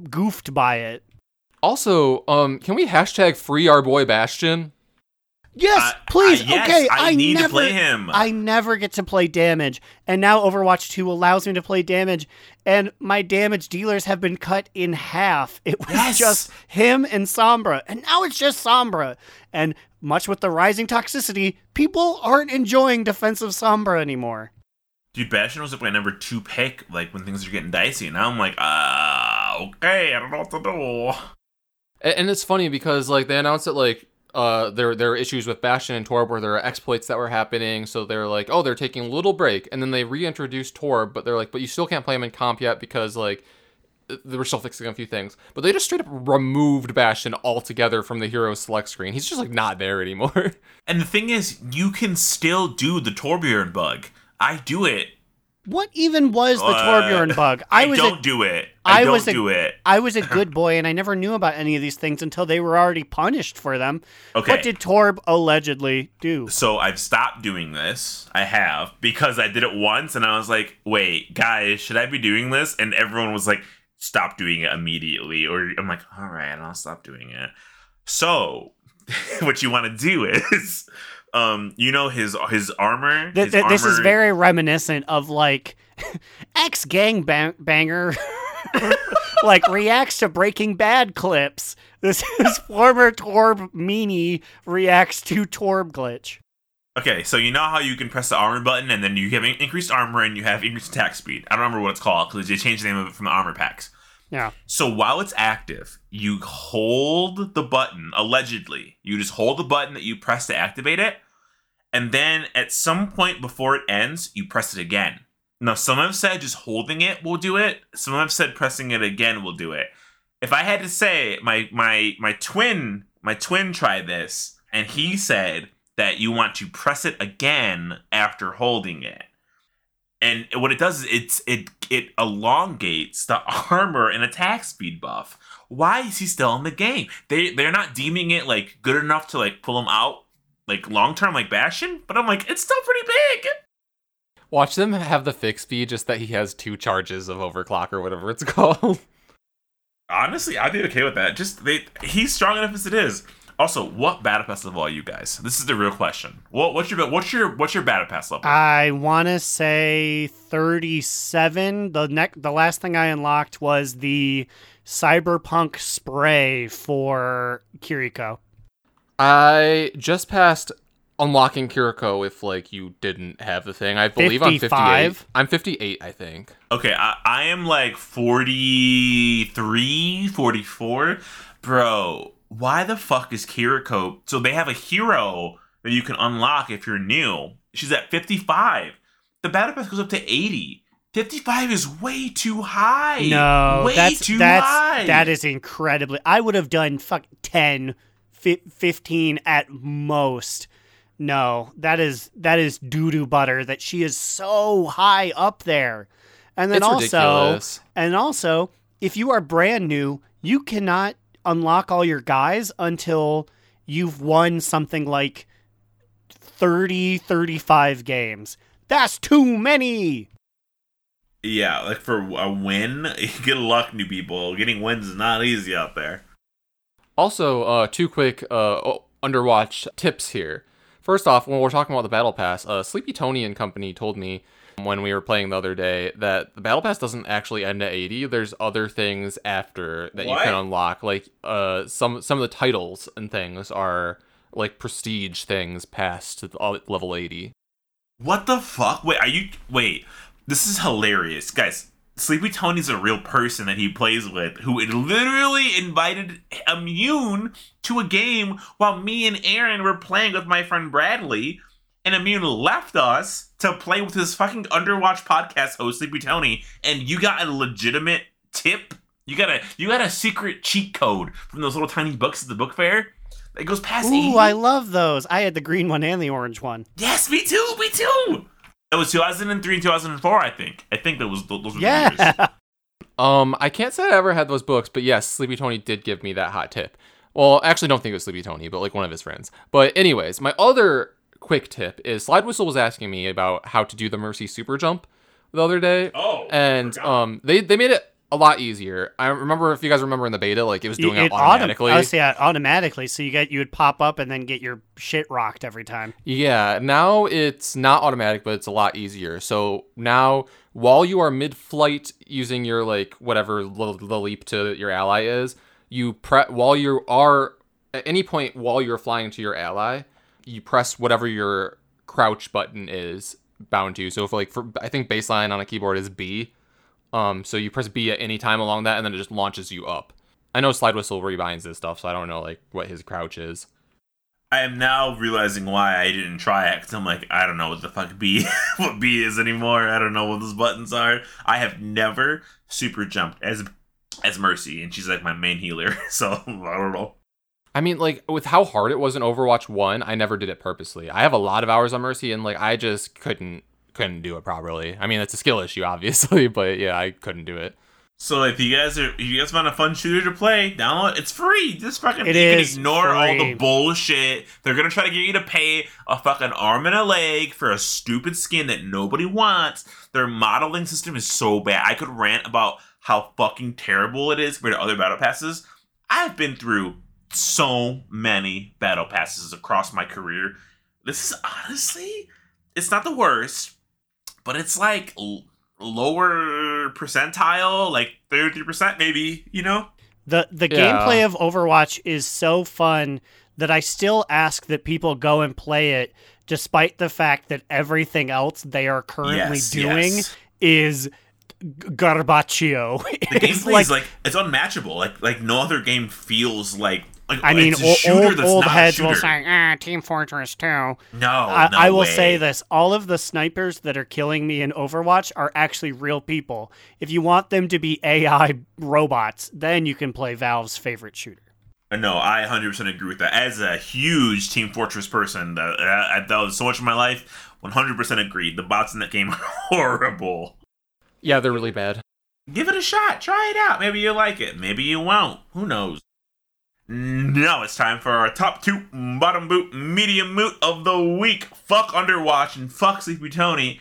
goofed by it. also um can we hashtag free our boy bastion Yes, I- please. I- yes, okay, I need to never, play him. I never get to play damage, and now Overwatch 2 allows me to play damage, and my damage dealers have been cut in half. It was Yes. just him and Sombra, and now it's just Sombra. And much with the rising toxicity, people aren't enjoying defensive Sombra anymore. Dude, Bastion was like my number two pick, like when things are getting dicey. Now I'm like, ah, okay, I don't know what to do. A- And it's funny because like they announced it like uh there there are issues with Bastion and Torb where there are exploits that were happening, so they're like, oh, they're taking a little break, and then they reintroduced Torb, but they're like, but you still can't play him in comp yet because like they were still fixing a few things. But they just straight up removed Bastion altogether from the hero select screen. He's just like not there anymore. And the thing is, you can still do the Torbjorn bug. I do it. What even was the Uh, Torbjorn bug? I, was don't a, do it. I, I don't was a- do it. I was a good boy, and I never knew about any of these things until they were already punished for them. Okay. What did Torb allegedly do? So I've stopped doing this. I have because I did it once and I was like, wait, guys, should I be doing this? And everyone was like, stop doing it immediately. Or I'm like, all right, I'll stop doing it. So what you want to do is, um, you know, his his armor. Th- his th- this is very reminiscent of like ex gang bang- banger like reacts to Breaking Bad clips. This is former Torb meanie reacts to Torb glitch. Okay, so you know how you can press the armor button and then you have increased armor and you have increased attack speed. I don't remember what it's called because they changed the name of it from the armor packs. Yeah. So while it's active, you hold the button, allegedly. You just hold the button that you press to activate it. And then at some point before it ends, you press it again. Now, some have said just holding it will do it. Some have said pressing it again will do it. If I had to say, my my my twin, my twin tried this, and he said that you want to press it again after holding it and what it does is it's it it elongates the armor and attack speed buff. Why is he still in the game? They they're not deeming it like good enough to like pull him out like long term like Bastion, but I'm like it's still pretty big. Watch them have the fix be just that he has two charges of overclock or whatever it's called. Honestly, I'd be okay with that. Just they he's strong enough as it is. Also, what battle pass level are you guys? This is the real question. What what's your what's your what's your battle pass level? I want to say 37. The neck the last thing I unlocked was the cyberpunk spray for Kiriko. I just passed unlocking Kiriko if like you didn't have the thing. I believe I'm 55? 58. I'm 58, I think. Okay, I, I am like 43, 44. Bro, why the fuck is Kiriko? So they have a hero that you can unlock if you're new. She's at 55. The battle pass goes up to 80. 55 is way too high. No, way that's too that's high. that is incredibly. I would have done fuck 10, fi- 15 at most. No, that is that is doo doo butter. That she is so high up there, and then It's also ridiculous. and also if you are brand new, you cannot unlock all your guys until you've won something like 30, 35 games. That's too many. Yeah, like for a win, good luck, new people. Getting wins is not easy out there. Also, uh, two quick uh, Underwatch tips here. First off, when we're talking about the Battle Pass, uh, Sleepy Tony and company told me when we were playing the other day that the Battle Pass doesn't actually end at 80. There's other things after that you can unlock. Like uh, some some of the titles and things are like prestige things past uh, level 80. What the fuck? Wait, are you? Wait, this is hilarious, guys. Sleepy Tony's a real person that he plays with, who literally invited Immune to a game while me and Aaron were playing with my friend Bradley, and Immune left us to play with his fucking Underwatch podcast host, Sleepy Tony, and you got a legitimate tip. You got a you got a secret cheat code from those little tiny books at the book fair that goes past Ooh, 80. I love those. I had the green one and the orange one. Yes, me too, me too. It was 2003 and 2004, I think. I think that was those were the years. Yeah. Um, I can't say I ever had those books, but yes, Sleepy Tony did give me that hot tip. Well, I actually don't think it was Sleepy Tony, but like one of his friends. But anyways, my other quick tip is Slide Whistle was asking me about how to do the Mercy Super Jump the other day. Oh, and um, they they made it a lot easier. I remember if you guys remember in the beta, like it was doing it, autom- automatically. oh, so yeah, automatically. So you get you would pop up and then get your shit rocked every time. Yeah, now it's not automatic, but it's a lot easier. So now, while you are mid-flight using your like whatever the, the leap to your ally is, you pre while you are at any point while you're flying to your ally, you press whatever your crouch button is bound to. So if like for I think baseline on a keyboard is B, um, so you press B at any time along that, and then it just launches you up. I know Slide Whistle rebinds this stuff, so I don't know like what his crouch is. I am now realizing why I didn't try it. Cause I'm like, I don't know what the fuck B, what B is anymore. I don't know what those buttons are. I have never super jumped as as Mercy, and she's like my main healer. So I don't know. I mean, like with how hard it was in Overwatch One, I never did it purposely. I have a lot of hours on Mercy, and like I just couldn't couldn't do it properly. I mean, it's a skill issue, obviously, but yeah, I couldn't do it. So if you guys are, if you guys want a fun shooter to play, download. It's free. Just fucking. It you is can ignore all the bullshit. They're gonna try to get you to pay a fucking arm and a leg for a stupid skin that nobody wants. Their modeling system is so bad. I could rant about how fucking terrible it is compared to other battle passes. I've been through so many battle passes across my career. This is honestly, it's not the worst, but it's like l- lower percentile, like 33% maybe, you know? The the Yeah. gameplay of Overwatch is so fun that I still ask that people go and play it despite the fact that everything else they are currently Yes, doing yes. is g- garbaccio. The It's gameplay is like it's unmatchable. Like like no other game feels like like I mean, it's a o- shooter old, old heads will shooter. say, ah, Team Fortress 2. No, I, no I will way. say this all of the snipers that are killing me in Overwatch are actually real people. If you want them to be AI robots, then you can play Valve's favorite shooter. Uh, No, I 100% agree with that. As a huge Team Fortress person, that, that, that was so much of my life. 100% agreed. The bots in that game are horrible. Yeah, they're really bad. Give it a shot. Try it out. Maybe you'll like it. Maybe you won't. Who knows? Now it's time for our top two bottom boot medium moot of the week. Fuck Underwatch and fuck Sleepy Tony.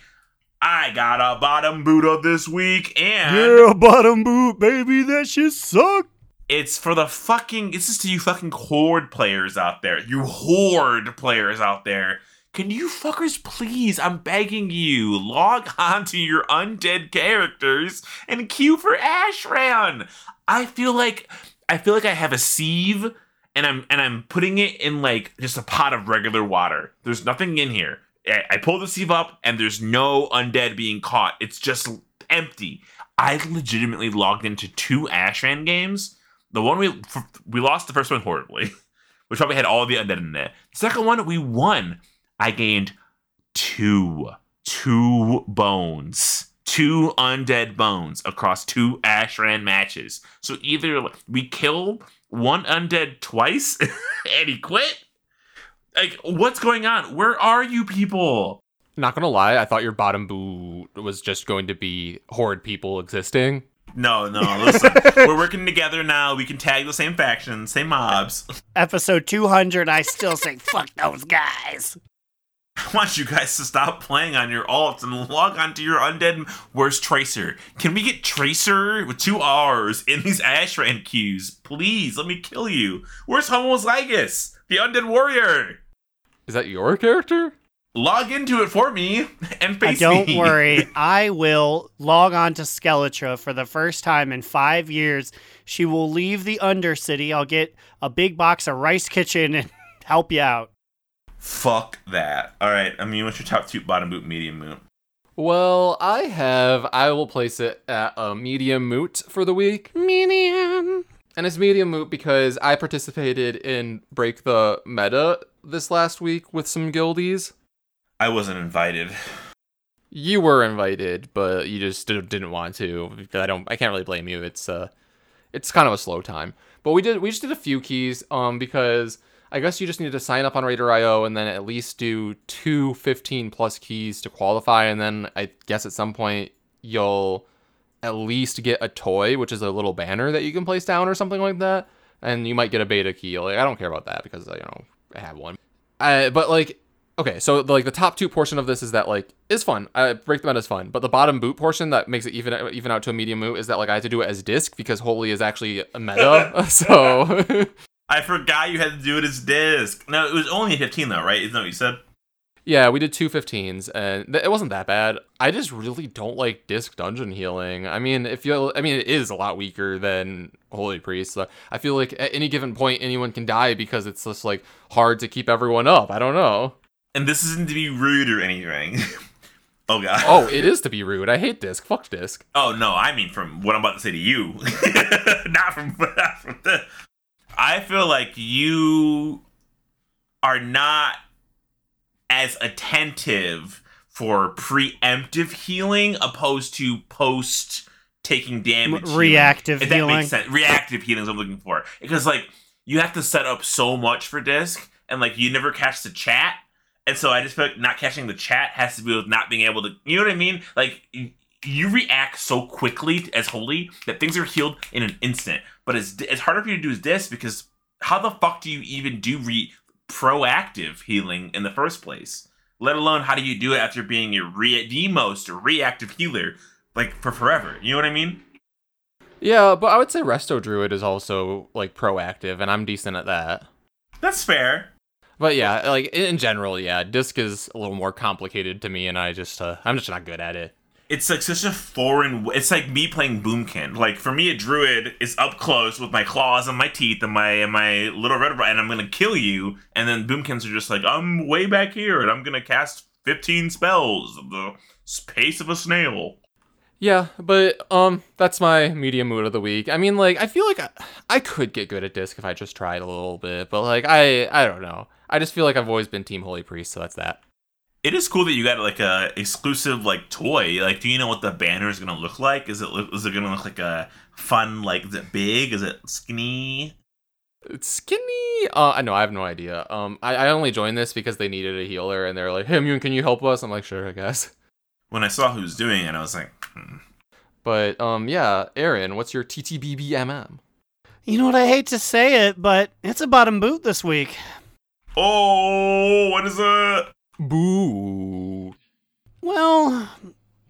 I got a bottom boot of this week, and Yeah, bottom boot, baby, that shit suck. it's for the fucking. This is to you fucking horde players out there. You horde players out there. Can you fuckers please, I'm begging you, log on to your undead characters and queue for Ashran. I feel like I feel like I have a sieve and I'm and I'm putting it in like just a pot of regular water. There's nothing in here. I, I pull the sieve up and there's no undead being caught. It's just empty. I legitimately logged into two Ashran games. The one we we lost the first one horribly, which probably had all the undead in it. The second one we won. I gained two two bones two undead bones across two Ashran matches. So either we kill one undead twice and he quit. Like, what's going on? Where are you people? Not gonna lie, I thought your bottom boot was just going to be horde people existing. No, no, listen. We're working together now. We can tag the same factions, same mobs. Episode 200, I still say fuck those guys. I want you guys to stop playing on your alts and log on to your undead. Where's Tracer? Can we get Tracer with two R's in these Ashran queues? Please, let me kill you. Where's Homozygous, the undead warrior? Is that your character? Log into it for me and Uh, face don't me. worry, I will log on to Skeletra for the first time in five years. She will leave the Undercity. I'll get a big box of Rice Kitchen and help you out. Fuck that. All right, I mean, what's your top two, bottom boot, medium boot? Well, I have. I will place it at a medium moot for the week. Medium. And it's medium moot because I participated in Break the Meta this last week with some guildies. I wasn't invited. You were invited, but you just did- didn't want to. Because I don't. I can't really blame you. It's uh, it's kind of a slow time. But we did. We just did a few keys. Um, because I guess you just need to sign up on Raider.io and then at least do two 15 plus keys to qualify, and then I guess at some point you'll at least get a toy, which is a little banner that you can place down or something like that, and you might get a beta key. Like I don't care about that because you know I have one. Uh, but like okay, so like the top two portion of this is that like is fun. I break the meta is fun, but the bottom boot portion that makes it even even out to a medium moot is that like I had to do it as disc because holy is actually a meta. so I forgot you had to do it as disc. No, it was only 15 though, right? Isn't that what you said? yeah, we did two 15s and th- it wasn't that bad. I just really don't like disc dungeon healing. I mean, if you I mean it is a lot weaker than holy priest. So I feel like at any given point anyone can die because it's just like hard to keep everyone up. I don't know. And this isn't to be rude or anything. oh god. Oh, it is to be rude. I hate disc. Fuck disc. Oh no, I mean from what I'm about to say to you, not from not from the. I feel like you are not as attentive for preemptive healing opposed to post taking damage. healing. reactive If that healing. makes sense. Reactive healing is what I'm looking for because like you have to set up so much for disc and like you never catch the chat. And so I just feel like not catching the chat has to do with not being able to, you know what I mean? Like you react so quickly as holy that things are healed in an instant. But it's it's harder for you to do as this because how the fuck do you even do re proactive healing in the first place? Let alone how do you do it after being a re- the most reactive healer like for forever? You know what I mean? Yeah, but I would say Resto Druid is also like proactive, and I'm decent at that. That's fair. But yeah, like in in general, yeah, disc is a little more complicated to me, and I just uh, I'm just not good at it. It's like such a foreign. It's like me playing Boomkin. Like for me, a druid is up close with my claws and my teeth and my and my little red and I'm gonna kill you. And then Boomkins are just like I'm way back here and I'm gonna cast 15 spells the pace of a snail. Yeah, but um, that's my medium mood of the week. I mean, like I feel like I, I could get good at disc if I just tried a little bit, but like I I don't know. I just feel like I've always been Team Holy Priest, so that's that. It is cool that you got like a exclusive like toy. Like, do you know what the banner is gonna look like? Is it look- is it gonna look like a fun like is it big? Is it skinny? It's skinny. Uh, I know I have no idea. Um, I, I only joined this because they needed a healer, and they're like, "Hey, Immune, can you help us?" I'm like, "Sure, I guess." When I saw who was doing it, I was like, hmm. But um, yeah, Aaron, what's your TTBBMM? You know what? I hate to say it, but it's a bottom boot this week. oh, what is it? Boo. Well,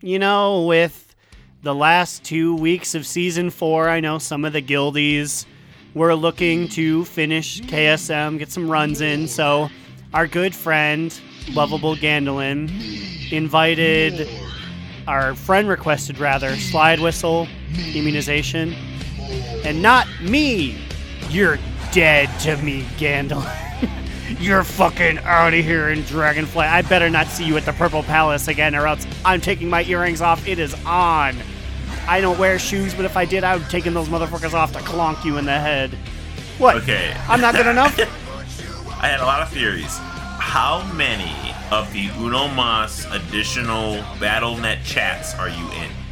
you know, with the last two weeks of season four, I know some of the guildies were looking to finish KSM, get some runs in. So, our good friend, lovable Gandolin, invited, our friend requested rather, slide whistle immunization. And not me! You're dead to me, Gandalin. You're fucking out of here in Dragonflight. I better not see you at the Purple Palace again, or else I'm taking my earrings off. It is on. I don't wear shoes, but if I did, I would taking those motherfuckers off to clonk you in the head. What? Okay. I'm not good enough? I had a lot of theories. How many of the Uno Mas additional BattleNet chats are you in?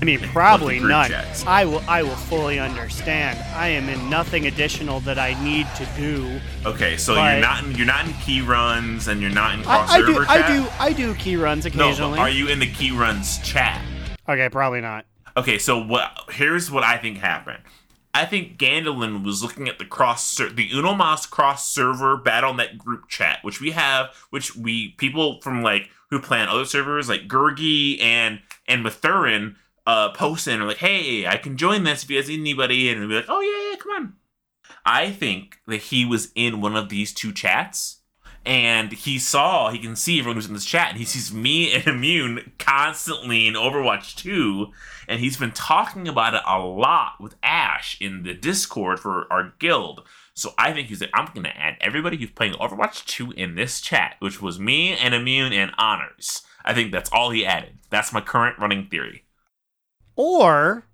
I mean, probably none. chats. I will. I will fully understand. I am in nothing additional that I need to do. Okay, so you're not in you're not in key runs and you're not in I, cross I do. server I chat. do. I do key runs occasionally. but are you in the key runs chat? okay, probably not. Okay, so what? Here's what I think happened. I think Gandalin was looking at the cross ser- the Unomas cross server BattleNet group chat, which we have, which we people from like who play on other servers like Gurgi and and Mathurin uh are like, hey, I can join this if you guys need anybody, and be like, oh yeah, yeah, come on. I think that he was in one of these two chats and he saw he can see everyone who's in this chat and he sees me and immune constantly in overwatch 2 and he's been talking about it a lot with ash in the discord for our guild. So i think he's like i'm gonna add everybody who's playing overwatch 2 in this chat which was me and immune and honors. I think that's all he added. That's my current running theory Or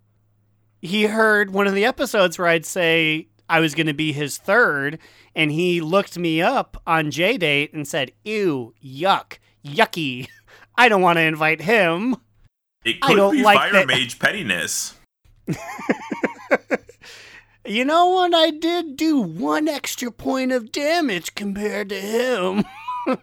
he heard one of the episodes where I'd say I was going to be his third, and he looked me up on J Date and said, "Ew, yuck, yucky. I don't want to invite him." it I could don't be like fire that- mage pettiness You know what? I did do one extra point of damage compared to him.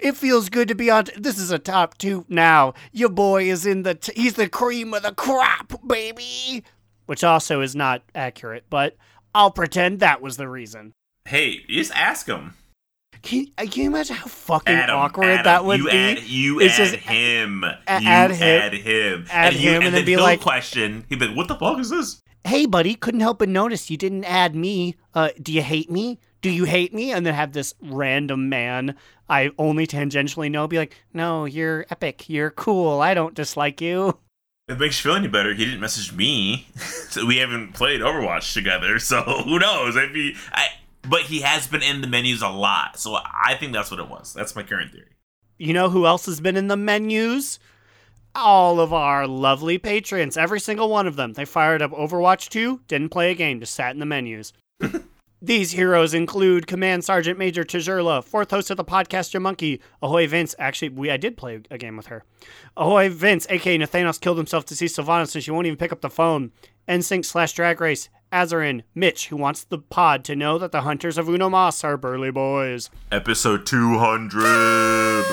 it feels good to be on. this is a top two now. Your boy is in the. T- he's the cream of the crop, baby. Which also is not accurate, but I'll pretend that was the reason. hey you just ask him Can, uh, can you imagine how fucking Adam, awkward Adam, that would you be? Add, you It's add just him. you add him- add him. add and you, him and then be like- question. He'd be like, "What the fuck is this?" hey, buddy, couldn't help but notice you didn't add me. Uh, do you hate me? Do you hate me? And then have this random man I only tangentially know be like, no, you're epic. You're cool. I don't dislike you. It makes you feel any better, he didn't message me, so we haven't played Overwatch together. So who knows? If he, I, but he has been in the menus a lot, so I think that's what it was. That's my current theory. You know who else has been in the menus? All of our lovely patrons, every single one of them. They fired up Overwatch 2, didn't play a game, just sat in the menus. These heroes include Command Sergeant Major Tjurla, fourth host of the podcast Your Monkey, Ahoy Vince. Actually, we I did play a game with her. Ahoy Vince, aka Nathanos, killed himself to see Sylvana since she won't even pick up the phone. NSYNC slash Drag Race, Azarin, Mitch, who wants the pod to know that the hunters of Uno Mas are burly boys. Episode two hundred.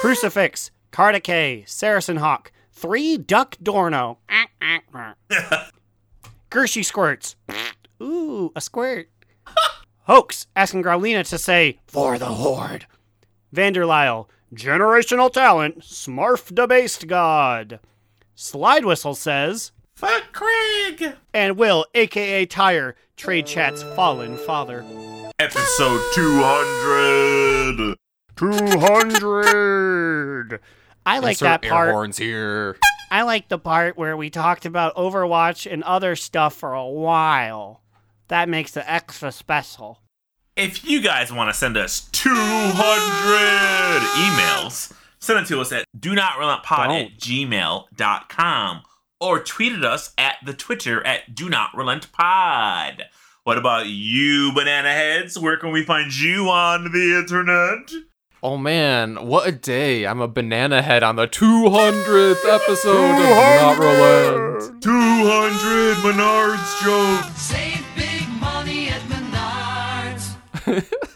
Crucifix, Cardicay, Saracen Hawk, Three Duck Dorno, Gershie Squirts, ooh, a squirt. Hoax, asking Growlina to say, for the Horde. Vanderlyle, generational talent, Smurf debased god. Slide Whistle says, Fuck Craig. and Will, aka Tire, trade chat's fallen father. Episode two hundred. 200! I like Insert that air horns here. I like the part where we talked about Overwatch and other stuff for a while. That makes it extra special. If you guys want to send us 200 emails, send it to us at do not relent pod at gmail.com or tweet at us at the Twitter at do not relent pod. What about you, banana heads? Where can we find you on the internet? Oh man, what a day! I'm a banana head on the 200th episode of Do Not Relent. 200 Menards jokes. Save big money at Menards.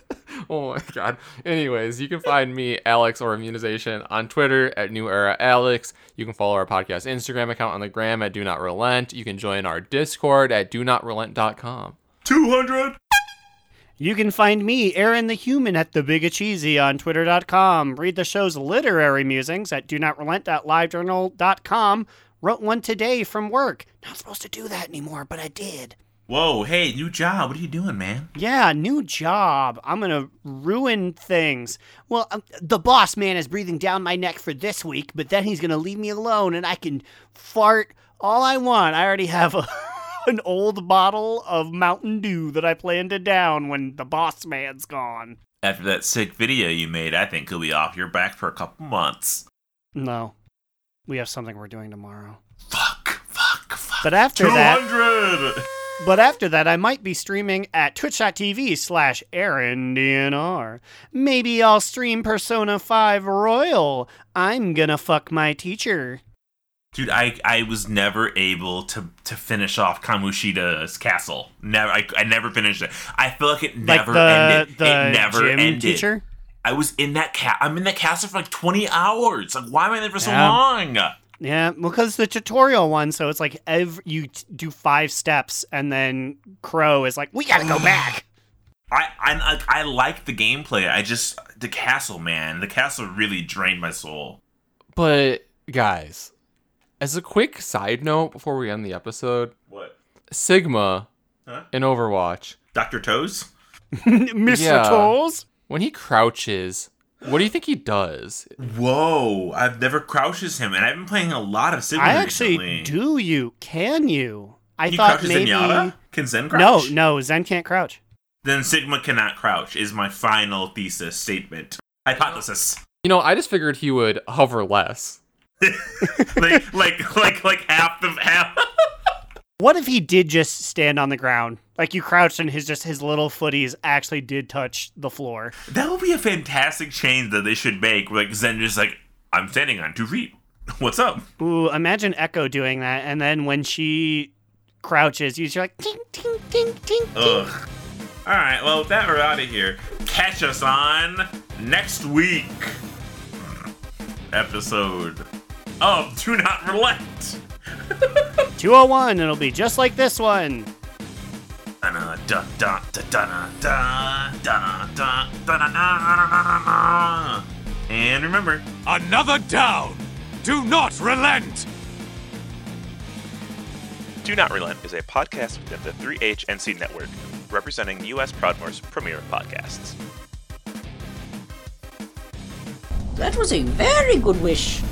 Oh my god. Anyways, you can find me, Alex or Immunization, on Twitter at New Era Alex. You can follow our podcast Instagram account on the gram at Do Not Relent. You can join our Discord at do not relent.com. 200. You can find me, Aaron the Human, at The Big Cheesy on Twitter.com. Read the show's literary musings at Do Not DoNotRelent.livejournal.com. Wrote one today from work. Not supposed to do that anymore, but I did. Whoa, hey, new job. What are you doing, man? Yeah, new job. I'm going to ruin things. Well, um, the boss man is breathing down my neck for this week, but then he's going to leave me alone and I can fart all I want. I already have a, an old bottle of Mountain Dew that I plan to down when the boss man's gone. After that sick video you made, I think you'll be off your back for a couple months. No. We have something we're doing tomorrow. Fuck, fuck, fuck. But after that, 200! But after that, I might be streaming at twitch.tv slash AaronDNR. Maybe I'll stream Persona 5 Royal. I'm gonna fuck my teacher. Dude, I, I was never able to, to finish off Kamoshida's castle. Never, I, I never finished it. I feel like it never like the, ended. the it never gym ended. teacher? I was in that cat. I'm in that castle for like 20 hours. Like, why am I there for so long? Yeah, because the tutorial one, so it's like every, you t- do five steps, and then Crow is like, we gotta go back. I I I like the gameplay. I just the castle, man. The castle really drained my soul. But guys, as a quick side note before we end the episode, What? Sigma Huh? in Overwatch, Doctor Toes? Mr. Yeah. Toes? when he crouches, what do you think he does? Whoa! I've never crouches him, and I've been playing a lot of Sigma I actually recently. do you. Can you? I He thought crouches maybe. Zenyatta? Can Zen crouch? No, crouch? no, Zen can't crouch. Then Sigma cannot crouch. Is my final thesis statement. Hypothesis. You know, I just figured he would hover less. like like like like half the half. What if he did just stand on the ground? Like you crouched and his just his little footies actually did touch the floor. that would be a fantastic change that they should make. Like Zen just like I'm standing on two feet. What's up? Ooh, imagine Echo doing that, and then when she crouches, you're like ting ting ting ting. ting. Ugh. All right. Well, with that we're out of here. Catch us on next week hmm. episode of Do Not Relent. 201, it'll be just like this one. And remember, another down. Do not relent. Do Not Relent is a podcast within the 3HNC network, representing U.S. Proudmoore's premier podcasts. That was a very good wish.